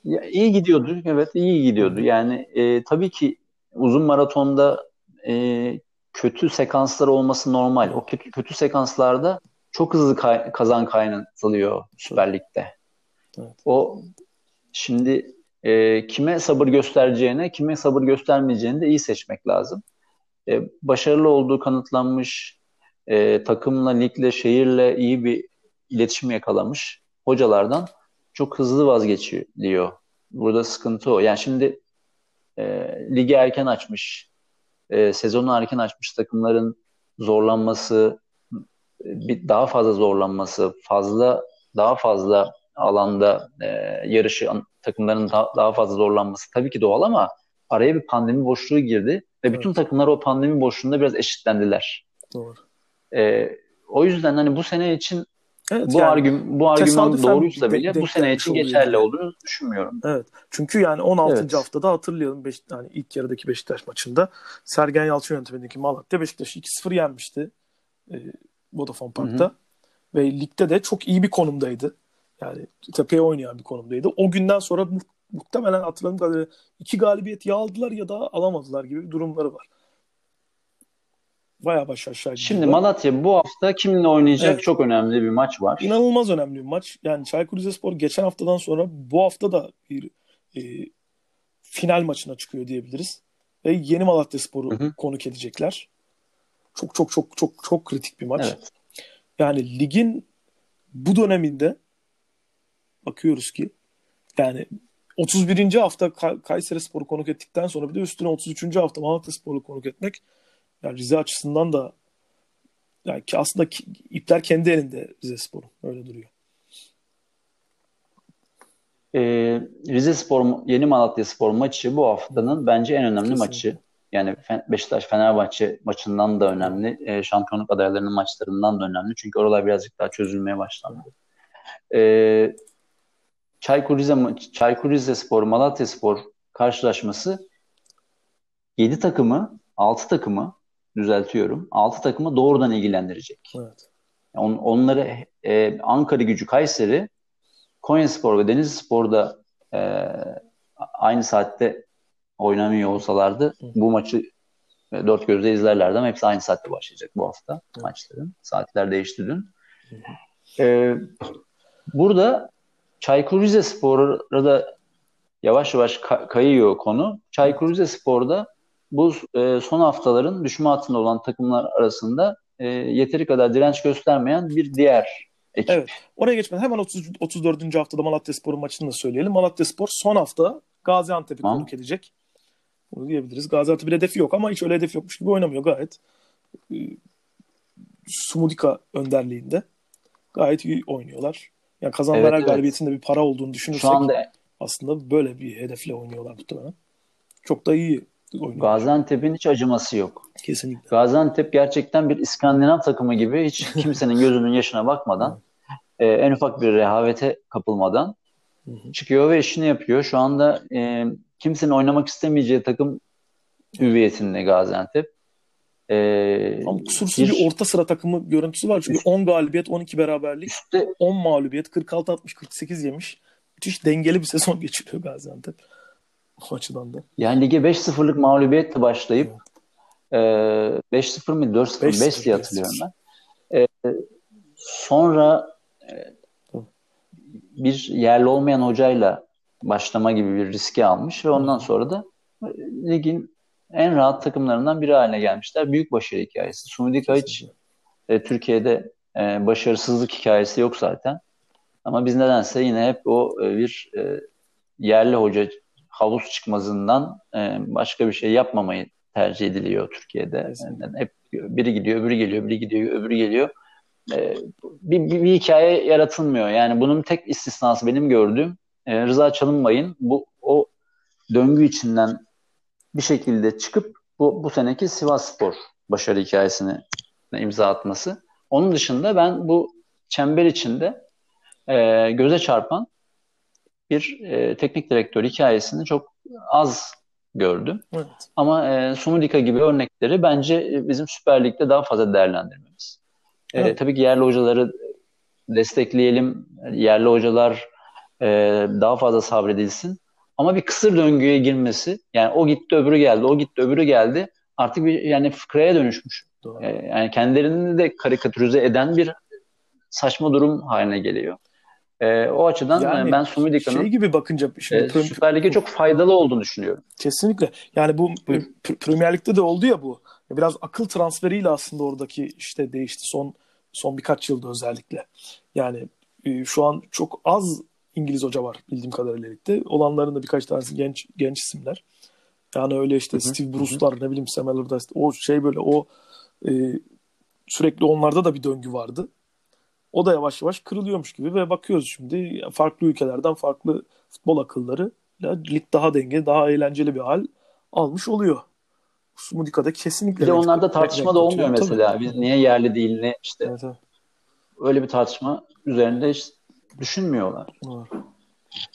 [SPEAKER 2] ya, iyi gidiyordu. Evet iyi gidiyordu. Yani e, tabii ki uzun maratonda e, kötü sekanslar olması normal. O kötü, kötü sekanslarda çok hızlı kay- kazan kaynatılıyor Süper Lig'de. Evet. O şimdi e, kime sabır göstereceğine, kime sabır göstermeyeceğini de iyi seçmek lazım. E, başarılı olduğu kanıtlanmış, e, takımla, ligle, şehirle iyi bir iletişim yakalamış hocalardan çok hızlı vazgeçiliyor. Burada sıkıntı o. Yani şimdi e, ligi erken açmış, e, sezonu erken açmış takımların zorlanması, bir daha fazla zorlanması, fazla daha fazla alanda e, yarışı takımların daha, daha fazla zorlanması tabii ki doğal ama araya bir pandemi boşluğu girdi ve bütün evet. takımlar o pandemi boşluğunda biraz eşitlendiler.
[SPEAKER 1] Doğru.
[SPEAKER 2] E, o yüzden hani bu sene için Evet, bu yani, argüm bu argüman doğruysa bile bu sene için geçerli olduğunu düşünmüyorum.
[SPEAKER 1] Evet. Çünkü yani 16. Evet. haftada hatırlayalım Beş, yani ilk yarıdaki Beşiktaş maçında Sergen Yalçın yönetimindeki Malatya Beşiktaş'ı 2-0 yenmişti. E, Vodafone Park'ta. Hı hı. Ve ligde de çok iyi bir konumdaydı. Yani tepeye oynayan bir konumdaydı. O günden sonra mu- muhtemelen hatırladığım kadarıyla iki galibiyet ya aldılar ya da alamadılar gibi durumları var. Bayağı baş aşağı gidiyor.
[SPEAKER 2] Şimdi Malatya bu hafta kiminle oynayacak evet. çok önemli bir maç var.
[SPEAKER 1] İnanılmaz önemli bir maç. Yani Çaykur Rizespor geçen haftadan sonra bu hafta da bir e, final maçına çıkıyor diyebiliriz. Ve yeni Malatya Spor'u konuk edecekler. Çok çok çok çok çok kritik bir maç. Evet. Yani ligin bu döneminde bakıyoruz ki yani 31. hafta Kayseri Spor'u konuk ettikten sonra bir de üstüne 33. hafta Malatya Spor'u konuk etmek yani Rize açısından da yani ki aslında ipler kendi elinde Rize Spor'un. Öyle duruyor.
[SPEAKER 2] Ee, Rize Spor, Yeni Malatya Spor maçı bu haftanın bence en önemli Kesinlikle. maçı. Yani Beşiktaş-Fenerbahçe maçından da önemli. E, şampiyonluk adaylarının maçlarından da önemli. Çünkü oralar birazcık daha çözülmeye başlandı. E, Çaykur Rize, Çaykur Rize Spor, Malatya Spor karşılaşması 7 takımı, 6 takımı düzeltiyorum. 6 takımı doğrudan ilgilendirecek. Evet. On, onları e, Ankara Gücü, Kayseri, Konya Spor ve Denizli Spor'da e, aynı saatte oynamıyor olsalardı Hı. bu maçı e, dört gözle izlerlerdi ama hepsi aynı saatte başlayacak bu hafta Hı. maçların. Saatler değişti dün. Ee, burada Çaykur Rizespor'a da yavaş yavaş ka- kayıyor konu. Çaykur Rizespor'da bu e, son haftaların düşme hattında olan takımlar arasında e, yeteri kadar direnç göstermeyen bir diğer ekip. Evet.
[SPEAKER 1] Oraya geçmeden hemen 30, 34. haftada Malatya Spor'un maçını da söyleyelim. Malatya Spor son hafta Gaziantep'i tamam. konuk edecek. Bunu diyebiliriz. Gaziantep'in hedefi yok ama hiç öyle hedef yokmuş gibi oynamıyor gayet. E, Sumudika önderliğinde. Gayet iyi oynuyorlar. Yani kazananlar evet, evet. galibiyetinde bir para olduğunu düşünürsek anda... aslında böyle bir hedefle oynuyorlar muhtemelen. Çok da iyi oynuyor.
[SPEAKER 2] Gaziantep'in hiç acıması yok.
[SPEAKER 1] Kesinlikle.
[SPEAKER 2] Gaziantep gerçekten bir İskandinav takımı gibi hiç kimsenin gözünün yaşına bakmadan e, en ufak bir rehavete kapılmadan Hı-hı. çıkıyor ve işini yapıyor. Şu anda e, kimsenin oynamak istemeyeceği takım hüviyetinde Gaziantep.
[SPEAKER 1] Ee, Ama kusursuz bir, bir orta sıra takımı görüntüsü var. Çünkü üst, 10 galibiyet, 12 beraberlik, üstte, 10 mağlubiyet, 46-60-48 yemiş. Müthiş dengeli bir sezon geçiriyor Gaziantep. O açıdan da.
[SPEAKER 2] Yani lige 5-0'lık mağlubiyetle başlayıp evet. e, 5-0 mı 4-0 5 diye hatırlıyorum ben. E, sonra e, bir yerli olmayan hocayla başlama gibi bir riski almış ve ondan sonra da e, ligin en rahat takımlarından biri haline gelmişler. Büyük başarı hikayesi. Sumudika hiç e, Türkiye'de e, başarısızlık hikayesi yok zaten. Ama biz nedense yine hep o e, bir e, yerli hoca havuz çıkmazından e, başka bir şey yapmamayı tercih ediliyor Türkiye'de. Yani hep biri gidiyor, öbürü geliyor, biri gidiyor, öbürü geliyor. E, bir, bir, bir hikaye yaratılmıyor. Yani bunun tek istisnası benim gördüğüm e, Rıza Çalınbay'ın bu o döngü içinden bir şekilde çıkıp bu, bu seneki Sivas Spor başarı hikayesini imza atması. Onun dışında ben bu çember içinde e, göze çarpan bir e, teknik direktör hikayesini çok az gördüm. Evet. Ama e, Sumudika gibi örnekleri bence bizim Süper Lig'de daha fazla değerlendirmemiz. E, evet. E, tabii ki yerli hocaları destekleyelim. Yerli hocalar e, daha fazla sabredilsin. Ama bir kısır döngüye girmesi yani o gitti öbürü geldi, o gitti öbürü geldi artık bir yani fıkraya dönüşmüş. Doğru. E, yani kendilerini de karikatürize eden bir saçma durum haline geliyor. E, o açıdan yani, ben Sumidika'nın
[SPEAKER 1] şey gibi bakınca
[SPEAKER 2] şimdi e, Süper Lig'e çok faydalı olduğunu düşünüyorum.
[SPEAKER 1] Kesinlikle. Yani bu Premier Lig'de de oldu ya bu. Biraz akıl transferiyle aslında oradaki işte değişti son son birkaç yılda özellikle. Yani e, şu an çok az İngiliz hoca var bildiğim kadarıyla ligde. Olanların da birkaç tanesi genç genç isimler. Yani öyle işte Hı-hı. Steve Bruce'lar ne bileyim Sam Allardyce o şey böyle o e, sürekli onlarda da bir döngü vardı. O da yavaş yavaş kırılıyormuş gibi ve bakıyoruz şimdi farklı ülkelerden farklı futbol akılları lig daha denge, daha eğlenceli bir hal almış oluyor. Sumudika'da kesinlikle.
[SPEAKER 2] Bir de onlarda tartışma da olmuyor mesela. Tabii. Biz niye yerli değil ne işte. Evet, evet. Öyle bir tartışma üzerinde hiç düşünmüyorlar.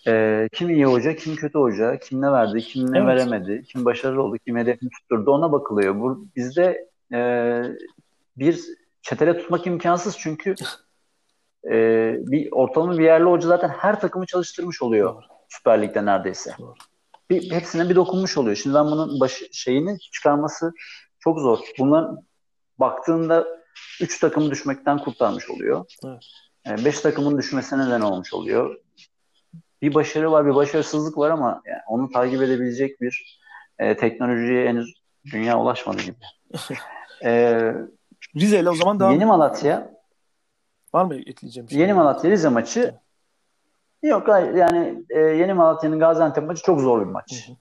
[SPEAKER 2] Ee, kim iyi hoca, kim kötü hoca, kim ne verdi, kim ne evet. veremedi, kim başarılı oldu, kim hedefini tutturdu ona bakılıyor. Bu bizde e, bir çetele tutmak imkansız çünkü e, bir ortalama bir yerli hoca zaten her takımı çalıştırmış oluyor Doğru. Süper Lig'de neredeyse. Doğru. Bir, hepsine bir dokunmuş oluyor. Şimdi ben bunun baş, şeyini çıkarması çok zor. Bunların baktığında üç takımı düşmekten kurtarmış oluyor. Evet. Yani beş takımın düşmesine neden olmuş oluyor. Bir başarı var, bir başarısızlık var ama yani onu takip edebilecek bir e, teknolojiye henüz dünya ulaşmadı gibi.
[SPEAKER 1] e, Rize ile o zaman daha
[SPEAKER 2] Yeni Malatya
[SPEAKER 1] var mı ekleyeceğim
[SPEAKER 2] şey? Yeni Malatya Rize maçı yok hayır yani e, Yeni Malatya'nın Gaziantep maçı çok zor bir maç. Hı hı.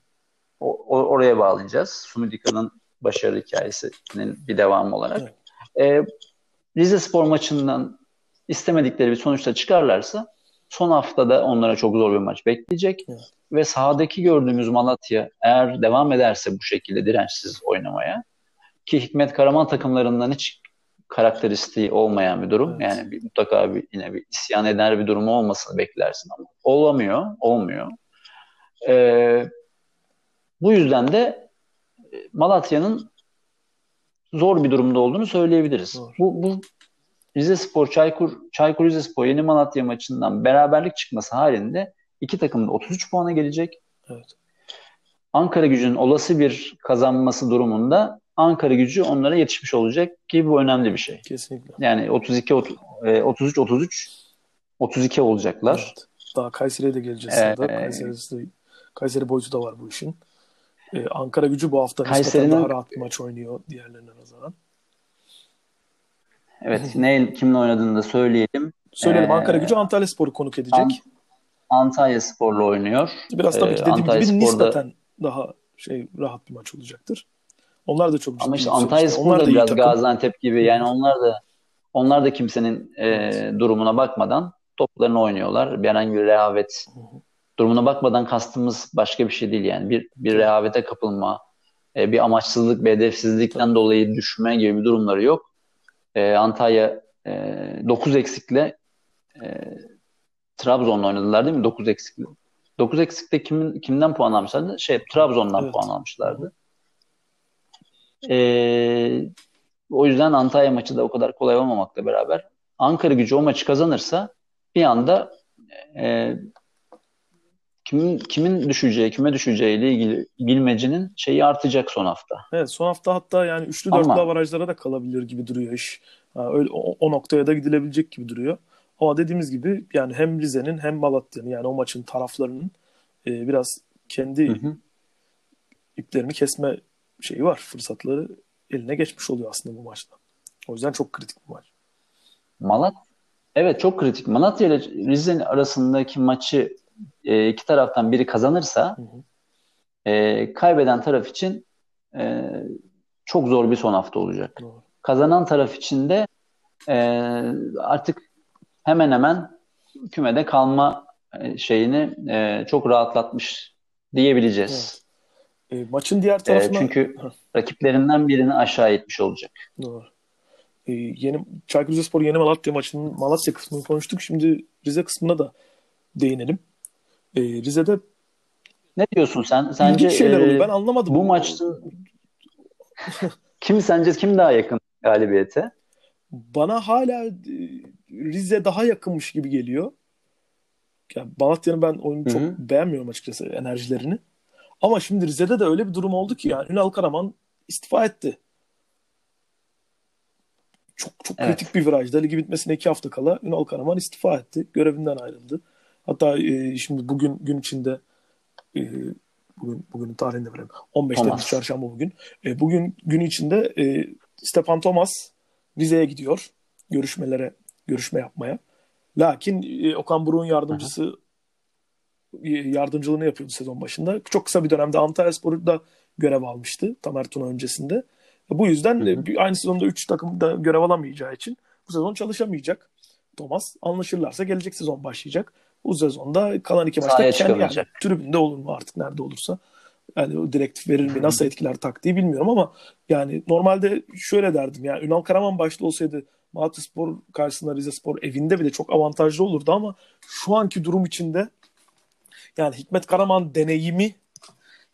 [SPEAKER 2] O, o, oraya bağlayacağız. Sumudika'nın başarı hikayesinin bir devamı olarak. Evet. E, Rize Spor maçından istemedikleri bir sonuçta çıkarlarsa son haftada onlara çok zor bir maç bekleyecek. Evet. Ve sahadaki gördüğümüz Malatya eğer devam ederse bu şekilde dirençsiz oynamaya ki Hikmet Karaman takımlarından hiç karakteristiği olmayan bir durum. Evet. Yani bir, mutlaka bir, yine bir isyan eder bir durumu olmasını beklersin ama olamıyor, olmuyor. Ee, bu yüzden de Malatya'nın zor bir durumda olduğunu söyleyebiliriz. Doğru. Bu, bu Rize Spor, Çaykur, Çaykur Rize Spor yeni Malatya maçından beraberlik çıkması halinde iki takım da 33 puana gelecek. Evet. Ankara gücünün olası bir kazanması durumunda Ankara gücü onlara yetişmiş olacak ki bu önemli bir şey.
[SPEAKER 1] Kesinlikle.
[SPEAKER 2] Yani 32 33 33 32 olacaklar. Evet.
[SPEAKER 1] Daha Kayseri'ye de geleceğiz ee, sırada. Kayseri, Kayseri boyutu da var bu işin. Ee, Ankara gücü bu hafta Kayseri'nin daha rahat bir maç oynuyor diğerlerine nazaran.
[SPEAKER 2] Evet. ne kimle oynadığını da söyleyelim.
[SPEAKER 1] Söyleyelim. Ee, Ankara gücü Antalya Spor'u konuk edecek. Ant-
[SPEAKER 2] Antalya Spor'la oynuyor.
[SPEAKER 1] Biraz tabii ki dediğim Antalya gibi Spor'da... nispeten daha şey rahat bir maç olacaktır. Onlar da çok
[SPEAKER 2] ciddi. Ama işte Antalya Spor da biraz Gaziantep gibi yani onlar da onlar da kimsenin e, durumuna bakmadan toplarını oynuyorlar. Bir herhangi bir rehavet durumuna bakmadan kastımız başka bir şey değil yani. Bir bir rehavete kapılma, e, bir amaçsızlık, bir hedefsizlikten dolayı düşme gibi bir durumları yok. E, Antalya e, 9 eksikle e, Trabzon'la oynadılar değil mi? 9 eksikle. 9 eksikte kimin kimden puan almışlardı? Şey Trabzon'dan evet. puan almışlardı. Ee, o yüzden Antalya maçı da o kadar kolay olmamakla beraber Ankara gücü o maçı kazanırsa bir anda e, kimin kimin düşeceği, kime düşeceği ile ilgili bilmecenin şeyi artacak son hafta.
[SPEAKER 1] Evet, son hafta hatta yani üçlü dörtlü Ama, avarajlara da kalabilir gibi duruyor iş. Öyle o, o noktaya da gidilebilecek gibi duruyor. Ama dediğimiz gibi yani hem Rize'nin hem Malatya'nın yani o maçın taraflarının e, biraz kendi hı hı. iplerini kesme şeyi var. Fırsatları eline geçmiş oluyor aslında bu maçta. O yüzden çok kritik bir maç.
[SPEAKER 2] Malat Evet çok kritik. Malatya ile Rize arasındaki maçı e, iki taraftan biri kazanırsa hı hı. E, kaybeden taraf için e, çok zor bir son hafta olacak. Doğru. Kazanan taraf için de e, artık hemen hemen kümede kalma e, şeyini e, çok rahatlatmış diyebileceğiz.
[SPEAKER 1] Evet. E, maçın diğer tarafına...
[SPEAKER 2] E, çünkü rakiplerinden birini aşağı etmiş olacak.
[SPEAKER 1] Doğru. E, yeni Çaykur Rizespor yeni Malatya maçının Malatya kısmını konuştuk. Şimdi Rize kısmına da değinelim. E, Rize'de
[SPEAKER 2] ne diyorsun sen? Sence şeyler
[SPEAKER 1] e, Ben anlamadım.
[SPEAKER 2] Bu maçta kim sence kim daha yakın galibiyete?
[SPEAKER 1] Bana hala e, Rize daha yakınmış gibi geliyor. Yani Malatya'nın ben oyunu çok beğenmiyorum açıkçası enerjilerini. Ama şimdi Rize'de de öyle bir durum oldu ki yani Ünal Karaman istifa etti. Çok çok evet. kritik bir virajda ligi bitmesine iki hafta kala Ünal Karaman istifa etti. Görevinden ayrıldı. Hatta e, şimdi bugün gün içinde e, bugün bugünün tarihini de verelim. 15 Temmuz çarşamba bugün. E, bugün gün içinde e, Stepan Thomas Rize'ye gidiyor görüşmelere görüşme yapmaya. Lakin e, Okan Buruk'un yardımcısı Aha. yardımcılığını yapıyordu sezon başında. Çok kısa bir dönemde Antalya Spor'da görev almıştı Tamer Tuna öncesinde. Bu yüzden hı hı. aynı sezonda 3 takımda görev alamayacağı için bu sezon çalışamayacak Thomas. Anlaşırlarsa gelecek sezon başlayacak. Bu sezonda kalan iki maçta kendi yani, tribünde olur mu artık nerede olursa. Yani o direktif verir mi nasıl etkiler taktiği bilmiyorum ama yani normalde şöyle derdim yani Ünal Karaman başta olsaydı Malatya Spor karşısında Rize Spor evinde bile çok avantajlı olurdu ama şu anki durum içinde yani Hikmet Karaman deneyimi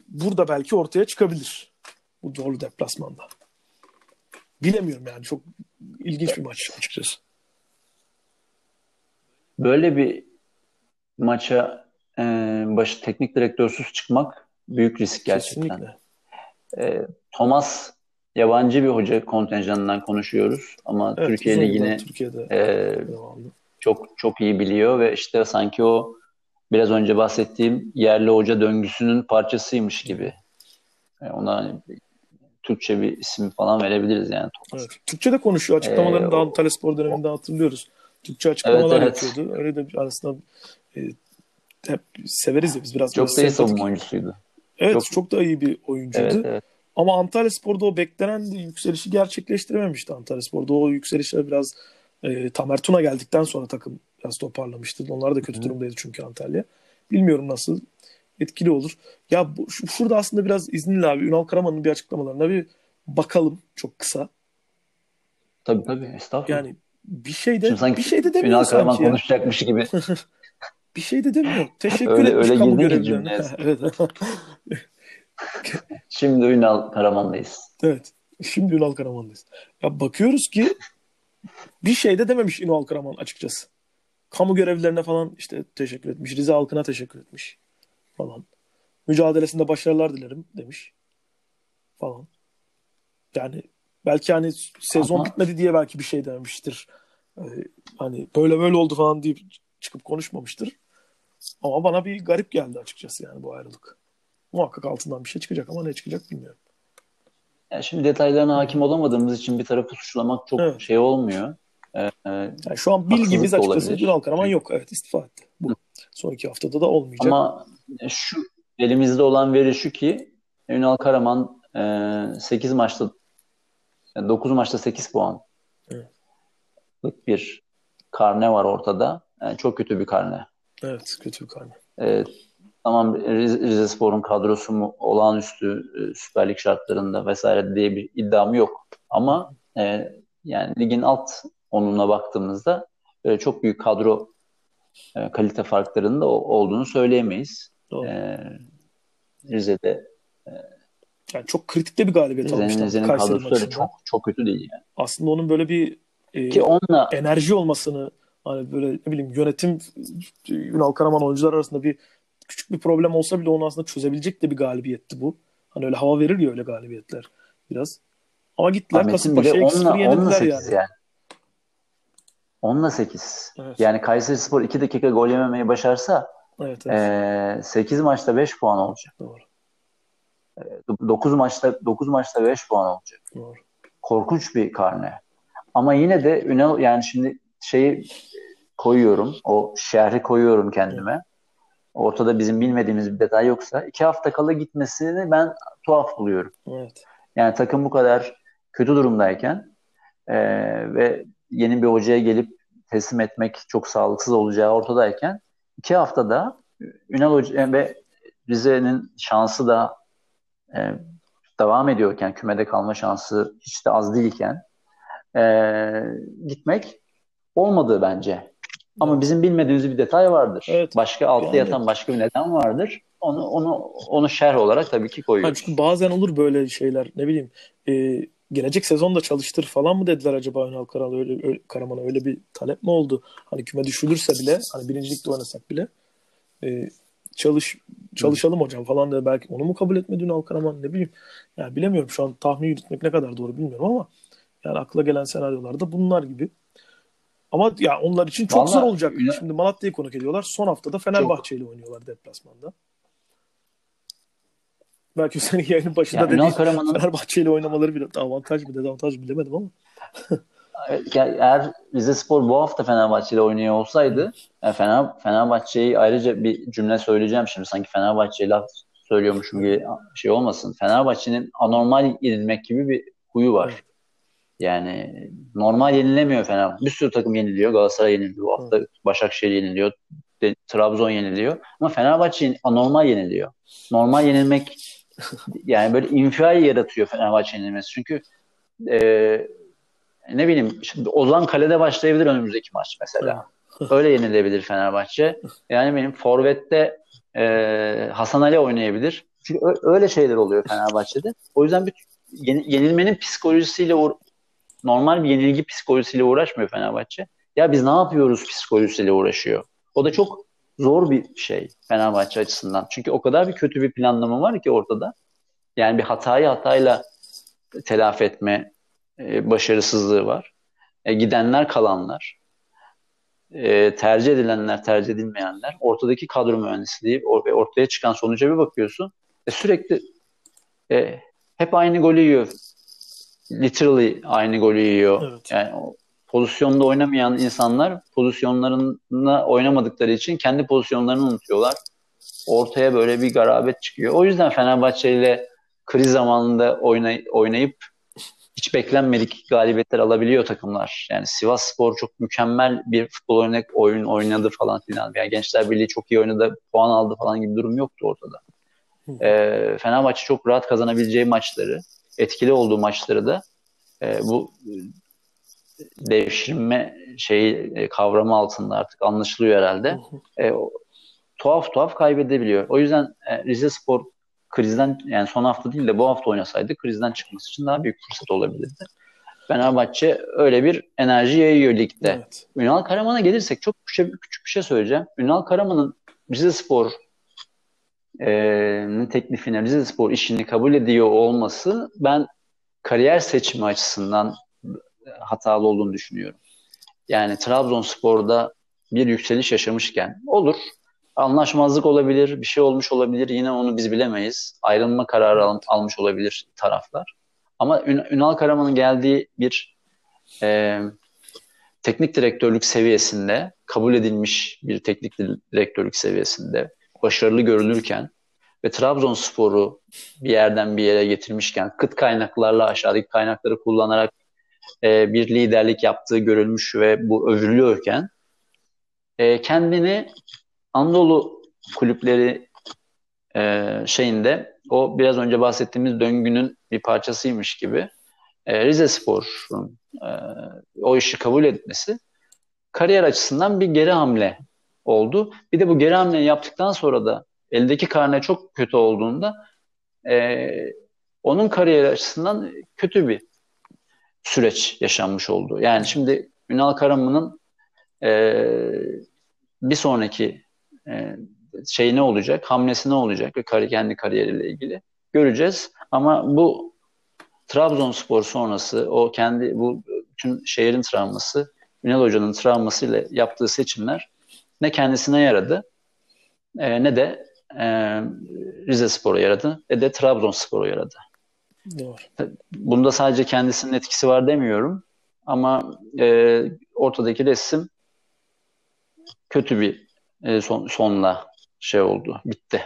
[SPEAKER 1] burada belki ortaya çıkabilir. Bu zorlu deplasmanda. Bilemiyorum yani. Çok ilginç bir maç açıkçası.
[SPEAKER 2] Böyle bir maça e, başı teknik direktörsüz çıkmak büyük risk gerçekten. Kesinlikle. E, Thomas yabancı bir hoca kontenjanından konuşuyoruz ama evet, Türkiye Ligi'ni e, çok çok iyi biliyor ve işte sanki o biraz önce bahsettiğim yerli hoca döngüsünün parçasıymış gibi. Yani ona Türkçe bir isim falan verebiliriz yani.
[SPEAKER 1] Evet. Türkçe de konuşuyor. Açıklamalarını ee, da Antalya Spor döneminde hatırlıyoruz. Türkçe açıklamalar evet, evet. yapıyordu. Öyle de aslında e, hep severiz ya biz biraz.
[SPEAKER 2] Çok da iyi savunma oyuncusuydu.
[SPEAKER 1] Evet çok, çok da iyi bir oyuncuydu. Evet, evet. Ama Antalya Spor'da o beklenen yükselişi gerçekleştirememişti Antalya Spor'da. O yükselişler biraz e, Tamer Tuna geldikten sonra takım biraz toparlamıştı. Onlar da kötü durumdaydı çünkü Antalya. Bilmiyorum nasıl etkili olur. Ya bu, şurada aslında biraz izninle abi Ünal Karaman'ın bir açıklamalarına bir bakalım çok kısa.
[SPEAKER 2] Tabii tabii estağfurullah.
[SPEAKER 1] Yani bir şey de bir şey de demiyor
[SPEAKER 2] Ünal Karaman konuşacakmış gibi.
[SPEAKER 1] bir şey de demiyor. Teşekkür
[SPEAKER 2] öyle,
[SPEAKER 1] etmiş
[SPEAKER 2] öyle
[SPEAKER 1] kamu görevlilerine. evet.
[SPEAKER 2] Şimdi Ünal Karaman'dayız.
[SPEAKER 1] Evet. Şimdi Ünal Karaman'dayız. Ya bakıyoruz ki bir şey de dememiş Ünal Karaman açıkçası. Kamu görevlilerine falan işte teşekkür etmiş. Rize halkına teşekkür etmiş falan. Mücadelesinde başarılar dilerim demiş falan. Yani belki hani sezon Ama... bitmedi diye belki bir şey dememiştir. Ee, hani böyle böyle oldu falan deyip çıkıp konuşmamıştır. Ama bana bir garip geldi açıkçası yani bu ayrılık. Muhakkak altından bir şey çıkacak ama ne çıkacak bilmiyorum.
[SPEAKER 2] Yani şimdi detaylarına hakim olamadığımız için bir tarafı suçlamak çok evet. şey olmuyor. Ee,
[SPEAKER 1] yani şu an bilgimiz açıkçası Ünal Karaman yok. Evet istifa etti. Bu. Son iki haftada da olmayacak.
[SPEAKER 2] Ama şu elimizde olan veri şu ki Ünal Karaman e, 8 maçta 9 maçta 8 puan. Evet. Bir karne var ortada. Yani çok kötü bir karne.
[SPEAKER 1] Evet kötü bir karne.
[SPEAKER 2] Evet. Tamam Rize Spor'un kadrosu mu olağanüstü e, Süper Lig şartlarında vesaire diye bir iddiam yok. Ama e, yani ligin alt onuna baktığımızda e, çok büyük kadro e, kalite farklarının da olduğunu söyleyemeyiz. Doğru. E, Rize'de e,
[SPEAKER 1] yani çok kritik de bir galibiyet
[SPEAKER 2] Rize'nin, almışlar. Rize'nin kadrosu çok çok kötü değil yani.
[SPEAKER 1] Aslında onun böyle bir e, Ki onunla, enerji olmasını hani böyle ne bileyim yönetim Ünal Karaman oyuncular arasında bir küçük bir problem olsa bile onu aslında çözebilecek de bir galibiyetti bu. Hani öyle hava verir ya öyle galibiyetler biraz. Ama gittiler Kasımpaşa'ya 2-0 yenildiler yani. yani.
[SPEAKER 2] 10'la 8. Evet. Yani Kayseri Spor 2 dakika gol yememeyi başarsa evet, evet. E, 8 maçta 5 puan olacak. Doğru. E, 9 maçta 9 maçta 5 puan olacak. Doğru. Korkunç bir karne. Ama yine de Ünal yani şimdi şeyi koyuyorum. O şerhi koyuyorum kendime. Ortada bizim bilmediğimiz bir detay yoksa iki hafta kala gitmesini ben tuhaf buluyorum. Evet. Yani takım bu kadar kötü durumdayken e, ve yeni bir hocaya gelip teslim etmek çok sağlıksız olacağı ortadayken iki haftada Ünal Hoca ve Rize'nin şansı da e, devam ediyorken kümede kalma şansı hiç de az değilken e, gitmek olmadı bence. Ama bizim bilmediğimiz bir detay vardır. Evet. Başka altta yani, yatan başka bir neden vardır. Onu onu onu şerh olarak tabii ki koyuyoruz.
[SPEAKER 1] çünkü bazen olur böyle şeyler. Ne bileyim. E, gelecek sezon da çalıştır falan mı dediler acaba Ünal Karal öyle, öyle Karaman'a öyle bir talep mi oldu? Hani küme düşülürse bile hani birincilikte oynasak bile e, çalış çalışalım hocam falan da belki onu mu kabul etmedi Ünal Karaman ne bileyim. Yani bilemiyorum şu an tahmin yürütmek ne kadar doğru bilmiyorum ama yani akla gelen senaryolarda bunlar gibi. Ama ya onlar için çok Vallahi, zor olacak. Ünal... Şimdi Malatya'yı konuk ediyorlar. Son haftada Fenerbahçe ile oynuyorlar deplasmanda. Belki senin yayının başında yani dediğin Karaman'ın... Fenerbahçe ile oynamaları bir avantaj mı dezavantaj mı bilemedim ama.
[SPEAKER 2] eğer Rize Spor bu hafta Fenerbahçe ile oynuyor olsaydı yani Fener, Fenerbahçe'yi ayrıca bir cümle söyleyeceğim şimdi sanki Fenerbahçe laf söylüyormuşum gibi şey olmasın. Fenerbahçe'nin anormal yenilmek gibi bir huyu var. Yani normal yenilemiyor Fenerbahçe. Bir sürü takım yeniliyor. Galatasaray yeniliyor. Bu hafta Başakşehir yeniliyor. Trabzon yeniliyor. Ama Fenerbahçe anormal yeniliyor. Normal yenilmek yani böyle infial yaratıyor Fenerbahçe yenilmesi. Çünkü e, ne bileyim şimdi Ozan kalede başlayabilir önümüzdeki maç mesela. Öyle yenilebilir Fenerbahçe. Yani benim Forvet'te e, Hasan Ali oynayabilir. Çünkü öyle şeyler oluyor Fenerbahçe'de. O yüzden bir yenilmenin psikolojisiyle normal bir yenilgi psikolojisiyle uğraşmıyor Fenerbahçe. Ya biz ne yapıyoruz psikolojisiyle uğraşıyor. O da çok zor bir şey Fenerbahçe açısından. Çünkü o kadar bir kötü bir planlama var ki ortada. Yani bir hatayı hatayla telafi etme e, başarısızlığı var. E, gidenler kalanlar, e, tercih edilenler tercih edilmeyenler, ortadaki kadro mühendisliği ve ortaya çıkan sonuca bir bakıyorsun. E, sürekli e, hep aynı golü yiyor literally aynı golü yiyor. Evet. Yani pozisyonda oynamayan insanlar pozisyonlarına oynamadıkları için kendi pozisyonlarını unutuyorlar. Ortaya böyle bir garabet çıkıyor. O yüzden Fenerbahçe ile kriz zamanında oynay oynayıp hiç beklenmedik galibiyetler alabiliyor takımlar. Yani Sivas Spor çok mükemmel bir futbol oynak oyun oynadı falan filan. Yani Gençler Birliği çok iyi oynadı, puan aldı falan gibi durum yoktu ortada. E, Fenerbahçe çok rahat kazanabileceği maçları, etkili olduğu maçları da e, bu devşirme şeyi e, kavramı altında artık anlaşılıyor herhalde. E, tuhaf tuhaf kaybedebiliyor. O yüzden e, Rize Spor krizden yani son hafta değil de bu hafta oynasaydı krizden çıkması için daha büyük fırsat olabilirdi. Fenerbahçe öyle bir enerji yayıyor ligde. Evet. Ünal Karaman'a gelirsek çok küçük, küçük bir şey söyleyeceğim. Ünal Karaman'ın Rize Spor e, teklifine Rize Spor işini kabul ediyor olması ben kariyer seçimi açısından hatalı olduğunu düşünüyorum. Yani Trabzonspor'da bir yükseliş yaşamışken olur. Anlaşmazlık olabilir, bir şey olmuş olabilir. Yine onu biz bilemeyiz. Ayrılma kararı al- almış olabilir taraflar. Ama Ün- Ünal Karaman'ın geldiği bir e, teknik direktörlük seviyesinde, kabul edilmiş bir teknik direktörlük seviyesinde başarılı görülürken ve Trabzonspor'u bir yerden bir yere getirmişken kıt kaynaklarla aşağıdaki kaynakları kullanarak e, bir liderlik yaptığı görülmüş ve bu övülüyorken e, kendini Anadolu kulüpleri e, şeyinde o biraz önce bahsettiğimiz döngünün bir parçasıymış gibi e, Rize Spor'un e, o işi kabul etmesi kariyer açısından bir geri hamle oldu. Bir de bu geri hamle yaptıktan sonra da eldeki karne çok kötü olduğunda e, onun kariyer açısından kötü bir süreç yaşanmış oldu. Yani şimdi Ünal Karaman'ın e, bir sonraki e, şey ne olacak, hamlesi ne olacak ve kari, kendi kariyeriyle ilgili göreceğiz. Ama bu Trabzonspor sonrası o kendi bu bütün şehrin travması, Ünal Hoca'nın travmasıyla yaptığı seçimler ne kendisine yaradı e, ne de e, Rize Spor'a yaradı ne de Trabzonspor'a yaradı. Doğru. Bunda sadece kendisinin etkisi var demiyorum ama e, ortadaki resim kötü bir e, son, sonla şey oldu, bitti.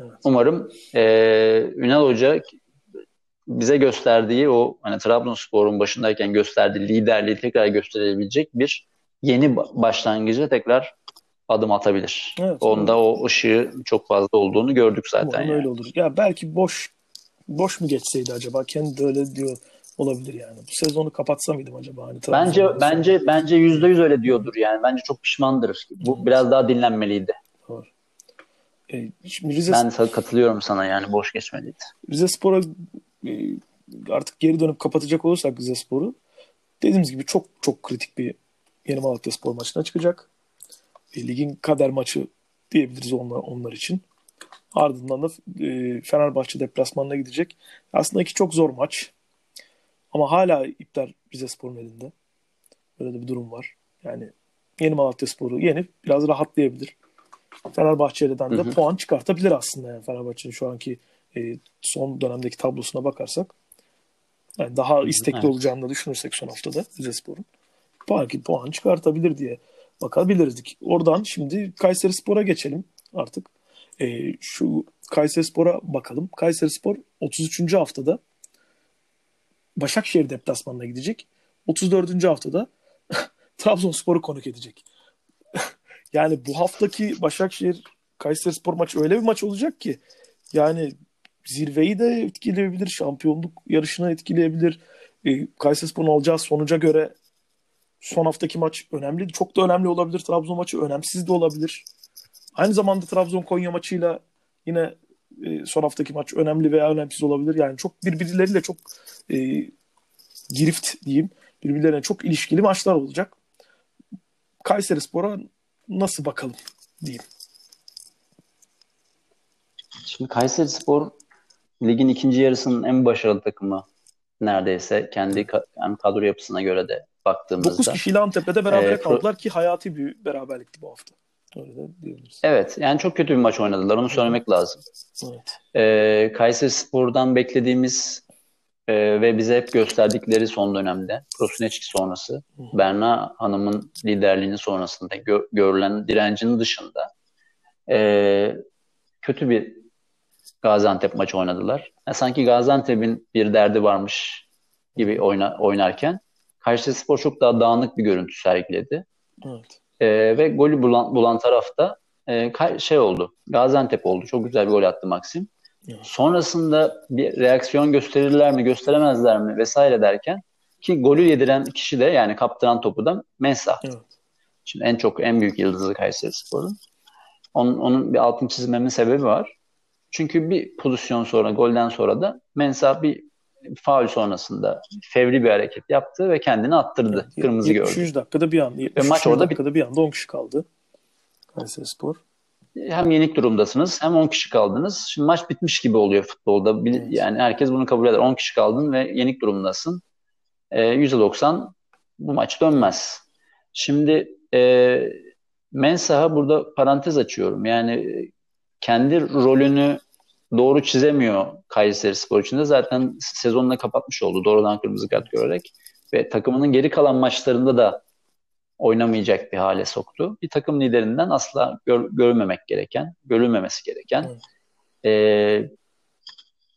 [SPEAKER 2] Evet. Umarım e, Ünal Hoca bize gösterdiği o hani Trabzonspor'un başındayken gösterdiği liderliği tekrar gösterebilecek bir yeni başlangıcı tekrar adım atabilir. Evet, Onda evet. o ışığı çok fazla olduğunu gördük zaten. Umarım
[SPEAKER 1] yani. öyle olur. Ya belki boş boş mu geçseydi acaba? Kendi de öyle diyor olabilir yani. Bu sezonu kapatsa mıydım acaba? Hani
[SPEAKER 2] bence bence sonra. bence yüzde yüz öyle diyordur yani. Bence çok pişmandır. Bu evet. biraz daha dinlenmeliydi. Doğru. E, Rize... Ben katılıyorum sana yani boş geçmeliydi.
[SPEAKER 1] Rize Spor'a e, artık geri dönüp kapatacak olursak Rize Spor'u dediğimiz gibi çok çok kritik bir Yeni Malatya Spor maçına çıkacak. E, ligin kader maçı diyebiliriz onlar, onlar için. Ardından da e, Fenerbahçe deplasmanına gidecek. Aslında iki çok zor maç. Ama hala iptal Rize Spor'un elinde. Böyle de bir durum var. Yani Yeni Malatya Spor'u yenip biraz rahatlayabilir. Fenerbahçe'den de puan çıkartabilir aslında yani Fenerbahçe'nin şu anki e, son dönemdeki tablosuna bakarsak. Yani daha istekli evet. olacağını da düşünürsek son haftada Rize Spor'un. Puan, puan çıkartabilir diye bakabilirdik. Oradan şimdi Kayseri Spor'a geçelim artık. E, şu Kayseri Spor'a bakalım. Kayseri Spor 33. haftada Başakşehir deplasmanına gidecek. 34. haftada Trabzonspor'u konuk edecek. yani bu haftaki Başakşehir Kayseri Spor maçı öyle bir maç olacak ki yani zirveyi de etkileyebilir, şampiyonluk yarışını etkileyebilir. E, Kayseri Spor'un alacağı sonuca göre son haftaki maç önemli. Çok da önemli olabilir. Trabzon maçı önemsiz de olabilir. Aynı zamanda Trabzon Konya maçıyla yine e, son haftaki maç önemli veya önemsiz olabilir. Yani çok birbirleriyle çok e, girift diyeyim. Birbirlerine çok ilişkili maçlar olacak. Kayseri Spor'a nasıl bakalım diyeyim.
[SPEAKER 2] Şimdi Kayseri Spor ligin ikinci yarısının en başarılı takımı neredeyse kendi yani kadro yapısına göre de baktığımızda.
[SPEAKER 1] 9 kişiyle Antep'te beraber e, kaldılar ki hayati bir beraberlikti bu hafta. Öyle de
[SPEAKER 2] diyebiliriz. Evet yani çok kötü bir maç oynadılar onu söylemek lazım. Evet. E, Kayseri Spor'dan beklediğimiz e, ve bize hep gösterdikleri son dönemde Prosinecki sonrası Hı. Berna Hanım'ın liderliğinin sonrasında gö- görülen direncinin dışında e, kötü bir Gaziantep maçı oynadılar. Yani sanki Gaziantep'in bir derdi varmış gibi oyna, oynarken Kayseri Spor çok daha dağınık bir görüntü sergiledi. Evet. Ee, ve golü bulan, bulan tarafta e, şey oldu. Gaziantep oldu. Çok güzel bir gol attı Maxim. Evet. Sonrasında bir reaksiyon gösterirler mi, gösteremezler mi vesaire derken ki golü yediren kişi de yani kaptıran topu da Mensah. Evet. Şimdi en çok en büyük yıldızı Kayseri Spor'un. Onun, onun bir altın çizmemin sebebi var. Çünkü bir pozisyon sonra, golden sonra da Mensah bir faul sonrasında fevri bir hareket yaptı ve kendini attırdı. Evet, Kırmızı 73
[SPEAKER 1] gördü. dakikada bir anda. Ve maç orada dakikada bir anda 10 kişi kaldı. Kayseri Spor.
[SPEAKER 2] Hem yenik durumdasınız hem 10 kişi kaldınız. Şimdi maç bitmiş gibi oluyor futbolda. Evet. Yani herkes bunu kabul eder. 10 kişi kaldın ve yenik durumdasın. E, %90 bu maç dönmez. Şimdi e, Mensah'a burada parantez açıyorum. Yani kendi rolünü doğru çizemiyor Kayseri Spor için de. Zaten sezonunu kapatmış oldu doğrudan kırmızı kart görerek. Ve takımının geri kalan maçlarında da oynamayacak bir hale soktu. Bir takım liderinden asla gör, görülmemek gereken, görülmemesi gereken e,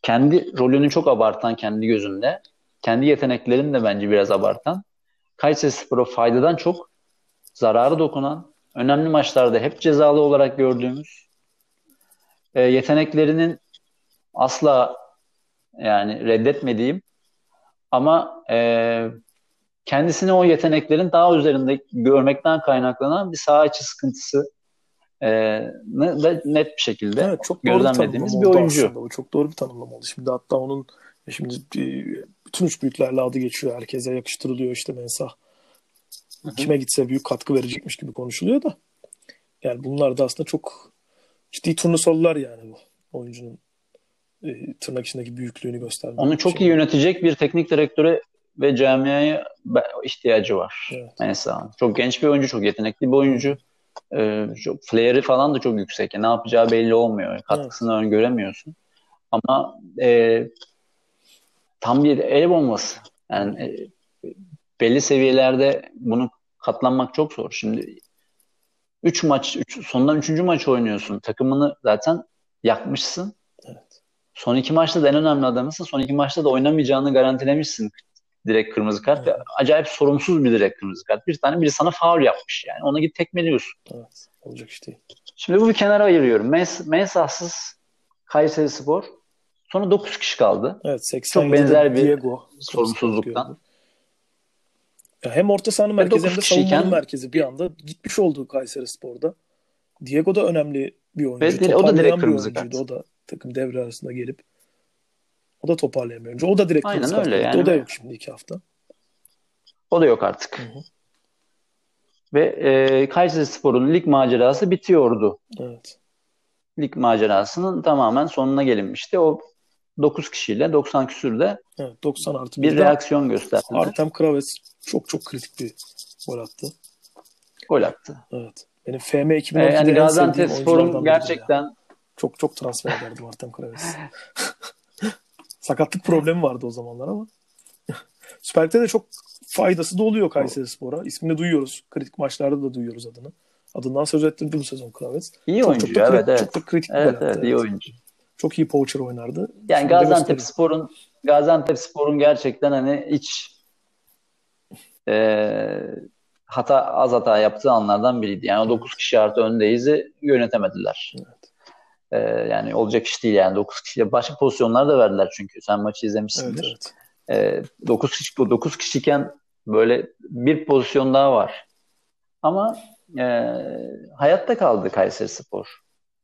[SPEAKER 2] kendi rolünü çok abartan kendi gözünde, kendi yeteneklerini de bence biraz abartan Kayseri Spor'a faydadan çok zararı dokunan, önemli maçlarda hep cezalı olarak gördüğümüz e, yeteneklerinin asla yani reddetmediğim ama e, kendisini o yeteneklerin daha üzerinde görmekten kaynaklanan bir saha içi sıkıntısı e, da net bir şekilde evet, çok gözlemlediğimiz bir oyuncu.
[SPEAKER 1] Bu çok doğru bir tanımlama oldu. Şimdi hatta onun şimdi bütün üç büyüklerle adı geçiyor. Herkese yakıştırılıyor işte Mensah. Hı-hı. Kime gitse büyük katkı verecekmiş gibi konuşuluyor da. Yani bunlar da aslında çok ciddi turnusollar yani bu oyuncunun tırnak içindeki büyüklüğünü göstermek.
[SPEAKER 2] Onu çok şey. iyi yönetecek bir teknik direktöre ve camiaya ihtiyacı var. Evet. Mesela çok genç bir oyuncu, çok yetenekli bir oyuncu. Ee, çok flair'i falan da çok yüksek. Yani ne yapacağı belli olmuyor. Katkısını evet. öngöremiyorsun. Ama e, tam bir el bombası. Yani e, belli seviyelerde bunu katlanmak çok zor. Şimdi 3 maç, üç, sondan 3. maç oynuyorsun. Takımını zaten yakmışsın. Son iki maçta da en önemli adamısın. Son iki maçta da oynamayacağını garantilemişsin direkt kırmızı kart. Evet. Acayip sorumsuz bir direkt kırmızı kart. Bir tane biri sana faul yapmış yani. Ona git tekmeliyorsun.
[SPEAKER 1] Evet. Olacak işte.
[SPEAKER 2] Şimdi bu bir kenara ayırıyorum. Mens Mensahsız Kayseri Spor. Sonra 9 kişi kaldı.
[SPEAKER 1] Evet 87 Çok benzer bir Diego,
[SPEAKER 2] sorumsuzluktan.
[SPEAKER 1] Ya hem orta sahanın merkezi hem de savunmanın merkezi bir anda gitmiş oldu Kayseri Spor'da. Diego da önemli bir oyuncu.
[SPEAKER 2] Ve o da direkt kırmızı kart.
[SPEAKER 1] O da takım devre arasında gelip o da toparlayamıyor. O da direkt
[SPEAKER 2] Aynen öyle yani.
[SPEAKER 1] O da yok şimdi iki hafta.
[SPEAKER 2] O da yok artık. Hı hı. Ve e, Kayseri Spor'un lig macerası bitiyordu.
[SPEAKER 1] Evet.
[SPEAKER 2] Lig macerasının tamamen sonuna gelinmişti. O 9 kişiyle 90 küsürde
[SPEAKER 1] evet, 90 artı
[SPEAKER 2] bir reaksiyon gösterdiler.
[SPEAKER 1] Artem Kraves çok çok kritik bir gol attı.
[SPEAKER 2] Gol attı.
[SPEAKER 1] Evet. Benim FM 2012'de
[SPEAKER 2] ee, yani Gaziantep Spor'un gerçekten ya.
[SPEAKER 1] Çok çok transfer ederdim Artem Kraves. Sakatlık problemi vardı o zamanlar ama. Süper Lig'de de çok faydası da oluyor Kayseri Spor'a. İsmini duyuyoruz. Kritik maçlarda da duyuyoruz adını. Adından söz ettirdi bu sezon Kravets.
[SPEAKER 2] İyi çok, oyuncu çok da, evet, evet.
[SPEAKER 1] Çok da kritik
[SPEAKER 2] evet, evet, evet, iyi oyuncu.
[SPEAKER 1] Çok iyi poacher oynardı.
[SPEAKER 2] Yani Şimdi Gaziantep Spor'un Gaziantep Spor'un gerçekten hani hiç e, hata az hata yaptığı anlardan biriydi. Yani o 9 kişi artı öndeyiz'i yönetemediler. Evet. Ee, yani olacak iş değil yani 9 kişiyle başka pozisyonlar da verdiler çünkü sen maçı izlemişsindir. Evet, evet. Ee, 9 kişi 9 kişiyken böyle bir pozisyon daha var. Ama e, hayatta kaldı Kayseri Spor.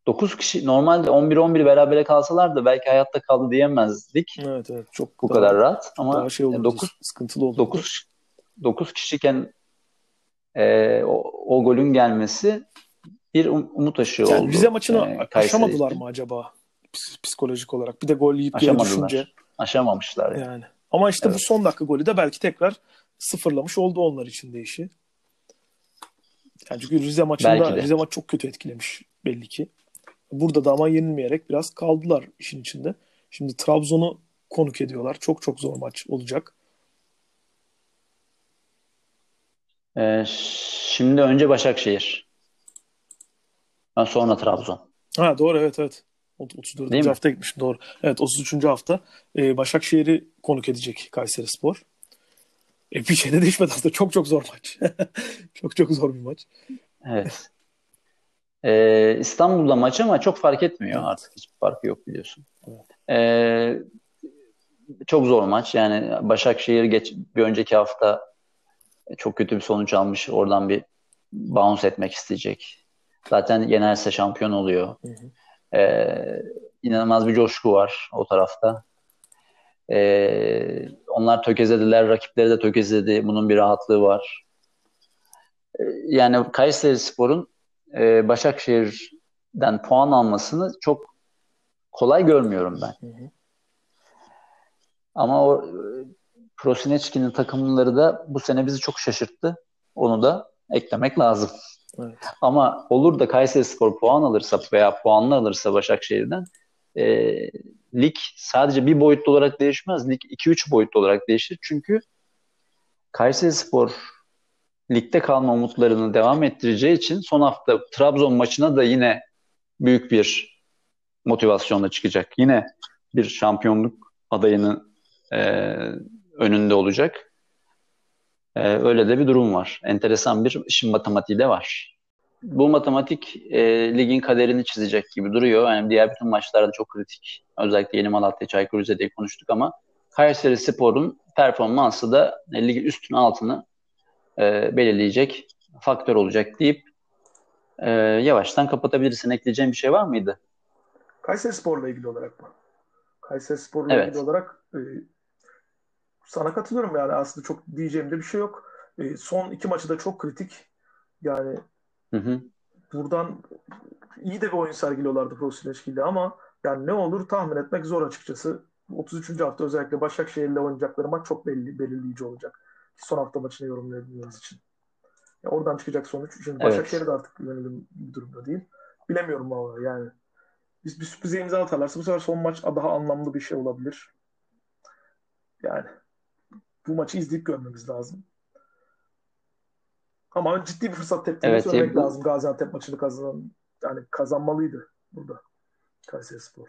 [SPEAKER 2] 9 kişi normalde 11-11 berabere kalsalar da belki hayatta kaldı diyemezdik.
[SPEAKER 1] Evet evet çok
[SPEAKER 2] bu daha, kadar rahat ama
[SPEAKER 1] şey olurdu, 9 sıkıntılı oldu.
[SPEAKER 2] 9 9 kişiyken e, o, o golün gelmesi bir um, umut ışığı yani oldu.
[SPEAKER 1] Vize maçını e, aşamadılar mı acaba psikolojik olarak? Bir de gol yiyip geri düşünce.
[SPEAKER 2] Aşamamışlar yani. yani.
[SPEAKER 1] Ama işte evet. bu son dakika golü de belki tekrar sıfırlamış oldu onlar için de işi. Yani çünkü Rize maçında Rize maç çok kötü etkilemiş belli ki. Burada da ama yenilmeyerek biraz kaldılar işin içinde. Şimdi Trabzon'u konuk ediyorlar. Çok çok zor maç olacak.
[SPEAKER 2] Ee, şimdi önce Başakşehir. Sonra Trabzon.
[SPEAKER 1] Ha doğru evet evet. 34. Değil hafta mi? gitmiş doğru. Evet 33. hafta e, Başakşehir'i konuk edecek Kayseri Spor. E, bir şey de değişmedi aslında. Çok çok zor maç. çok çok zor bir maç.
[SPEAKER 2] Evet. Ee, İstanbul'da maç ama çok fark etmiyor evet. artık. Hiçbir farkı yok biliyorsun. Evet. Ee, çok zor maç. Yani Başakşehir geç, bir önceki hafta çok kötü bir sonuç almış. Oradan bir bounce etmek isteyecek. Zaten yenerse şampiyon oluyor. Hı hı. Ee, inanılmaz bir coşku var o tarafta. Ee, onlar tökezlediler, rakipleri de tökezledi. Bunun bir rahatlığı var. Ee, yani Kayseri Spor'un e, Başakşehir'den puan almasını çok kolay görmüyorum ben. Hı hı. Ama o Prosineçki'nin takımları da bu sene bizi çok şaşırttı. Onu da eklemek lazım. Ama olur da Kayseri Spor puan alırsa veya puanlı alırsa Başakşehir'den e, lig sadece bir boyutlu olarak değişmez. Lig 2-3 boyutlu olarak değişir. Çünkü Kayseri Spor ligde kalma umutlarını devam ettireceği için son hafta Trabzon maçına da yine büyük bir motivasyonla çıkacak. Yine bir şampiyonluk adayını e, önünde olacak. E, öyle de bir durum var. Enteresan bir işin matematiği de var. Bu matematik e, ligin kaderini çizecek gibi duruyor. Yani diğer bütün maçlarda çok kritik. Özellikle Yeni Malatya, Çaykur Rize'de konuştuk ama Kayseri Spor'un performansı da e, ligin üstünü altını e, belirleyecek faktör olacak deyip e, yavaştan kapatabilirsin. Ekleyeceğin bir şey var mıydı?
[SPEAKER 1] Kayseri Spor'la ilgili olarak mı? Kayseri Spor'la evet. ilgili olarak e, sana katılıyorum yani aslında çok diyeceğimde bir şey yok. E, son iki maçı da çok kritik. Yani hı hı. buradan iyi de bir oyun sergiliyorlardı Prosileşki'yle ama yani ne olur tahmin etmek zor açıkçası. 33. hafta özellikle Başakşehir'le oynayacakları maç çok belli, belirleyici olacak. Son hafta maçını yorumlayabilmemiz için. Ya oradan çıkacak sonuç. Şimdi evet. Başakşehir de artık güvenilir bir durumda değil. Bilemiyorum ama yani. Biz bir sürprize imza atarlarsa bu sefer son maç daha anlamlı bir şey olabilir. Yani bu maçı izleyip görmemiz lazım. Ama ciddi bir fırsat tepkini evet, söylemek bu... lazım. Gaziantep maçını kazanan yani kazanmalıydı burada Kayseri Spor.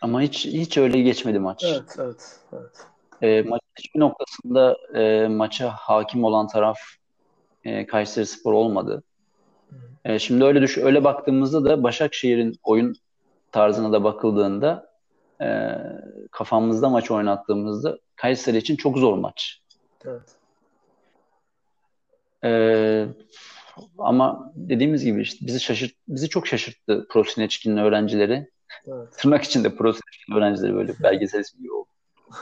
[SPEAKER 2] Ama hiç hiç öyle geçmedi maç.
[SPEAKER 1] Evet, evet, evet.
[SPEAKER 2] E, maç hiçbir noktasında e, maça hakim olan taraf e, Kayseri Spor olmadı. E, şimdi öyle düş öyle baktığımızda da Başakşehir'in oyun tarzına da bakıldığında e, kafamızda maç oynattığımızda Kayseri için çok zor maç. Evet. Ee, ama dediğimiz gibi işte bizi şaşırt bizi çok şaşırttı Prosineçkin'in öğrencileri. Evet. Tırnak içinde Prosineçkin öğrencileri böyle belgesel ismi gibi oldu.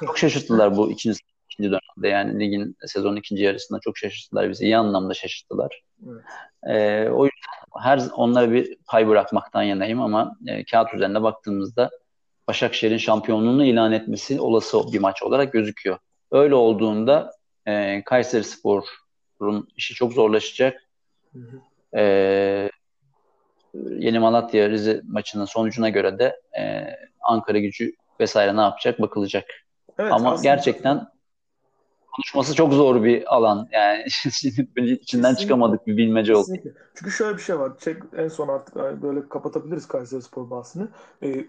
[SPEAKER 2] Çok şaşırttılar bu ikinci, ikinci dönemde yani ligin sezon ikinci yarısında çok şaşırttılar bizi. iyi anlamda şaşırttılar. Evet. Ee, o yüzden her onlara bir pay bırakmaktan yanayım ama e, kağıt üzerinde baktığımızda Başakşehir'in şampiyonluğunu ilan etmesi olası bir maç olarak gözüküyor. Öyle olduğunda e, Kayseri Spor'un işi çok zorlaşacak. Hı hı. E, Yeni Malatya Rize maçının sonucuna göre de e, Ankara gücü vesaire ne yapacak bakılacak. Evet, Ama aslında... gerçekten konuşması çok zor bir alan. Yani içinden Kesinlikle. çıkamadık bir bilmece oldu. Kesinlikle.
[SPEAKER 1] Çünkü şöyle bir şey var. Çek, en son artık böyle kapatabiliriz Kayseri Spor bahsini. Ee,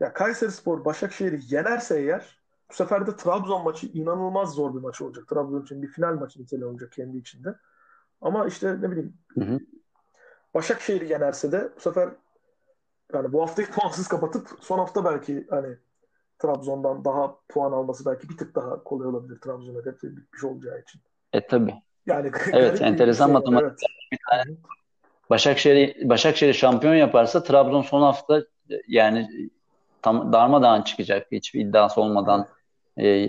[SPEAKER 1] ya Kayseri Spor Başakşehir'i yenerse eğer bu sefer de Trabzon maçı inanılmaz zor bir maç olacak. Trabzon için bir final maçı niteliği olacak kendi içinde. Ama işte ne bileyim hı hı. Başakşehir'i yenerse de bu sefer yani bu haftayı puansız kapatıp son hafta belki hani Trabzon'dan daha puan alması belki bir tık daha kolay olabilir Trabzon hedefi bitmiş olacağı için.
[SPEAKER 2] E tabi. Yani evet enteresan şey matematik. Evet. Bir tane Başakşehir Başakşehir şampiyon yaparsa Trabzon son hafta yani tam darmadağın çıkacak. Hiçbir iddiası olmadan e,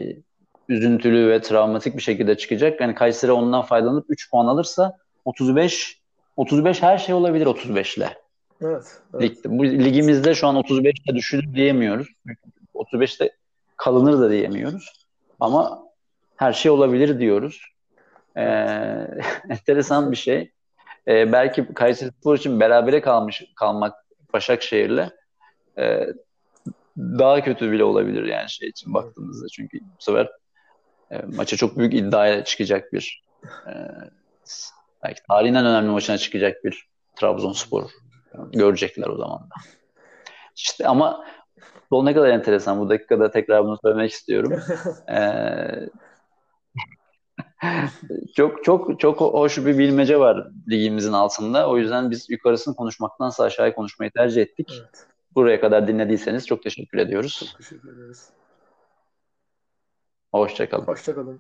[SPEAKER 2] üzüntülü ve travmatik bir şekilde çıkacak. Yani Kayseri ondan faydalanıp 3 puan alırsa 35 35 her şey olabilir 35 ile.
[SPEAKER 1] Evet,
[SPEAKER 2] evet. Lig, bu ligimizde şu an 35'te düşülür diyemiyoruz. 35'te kalınır da diyemiyoruz. Ama her şey olabilir diyoruz. Ee, enteresan bir şey. Ee, belki Kayseri Spor için berabere kalmış kalmak Başakşehir'le e, daha kötü bile olabilir yani şey için baktığımızda. Çünkü bu sefer e, maça çok büyük iddiaya çıkacak bir e, belki tarihin en önemli maçına çıkacak bir Trabzonspor görecekler o zaman da. İşte ama bu ne kadar enteresan. Bu dakikada tekrar bunu söylemek istiyorum. ee, çok çok çok hoş bir bilmece var ligimizin altında. O yüzden biz yukarısını konuşmaktansa aşağıya konuşmayı tercih ettik. Evet. Buraya kadar dinlediyseniz çok teşekkür ediyoruz.
[SPEAKER 1] Çok teşekkür ederiz.
[SPEAKER 2] Hoşçakalın.
[SPEAKER 1] Hoşçakalın.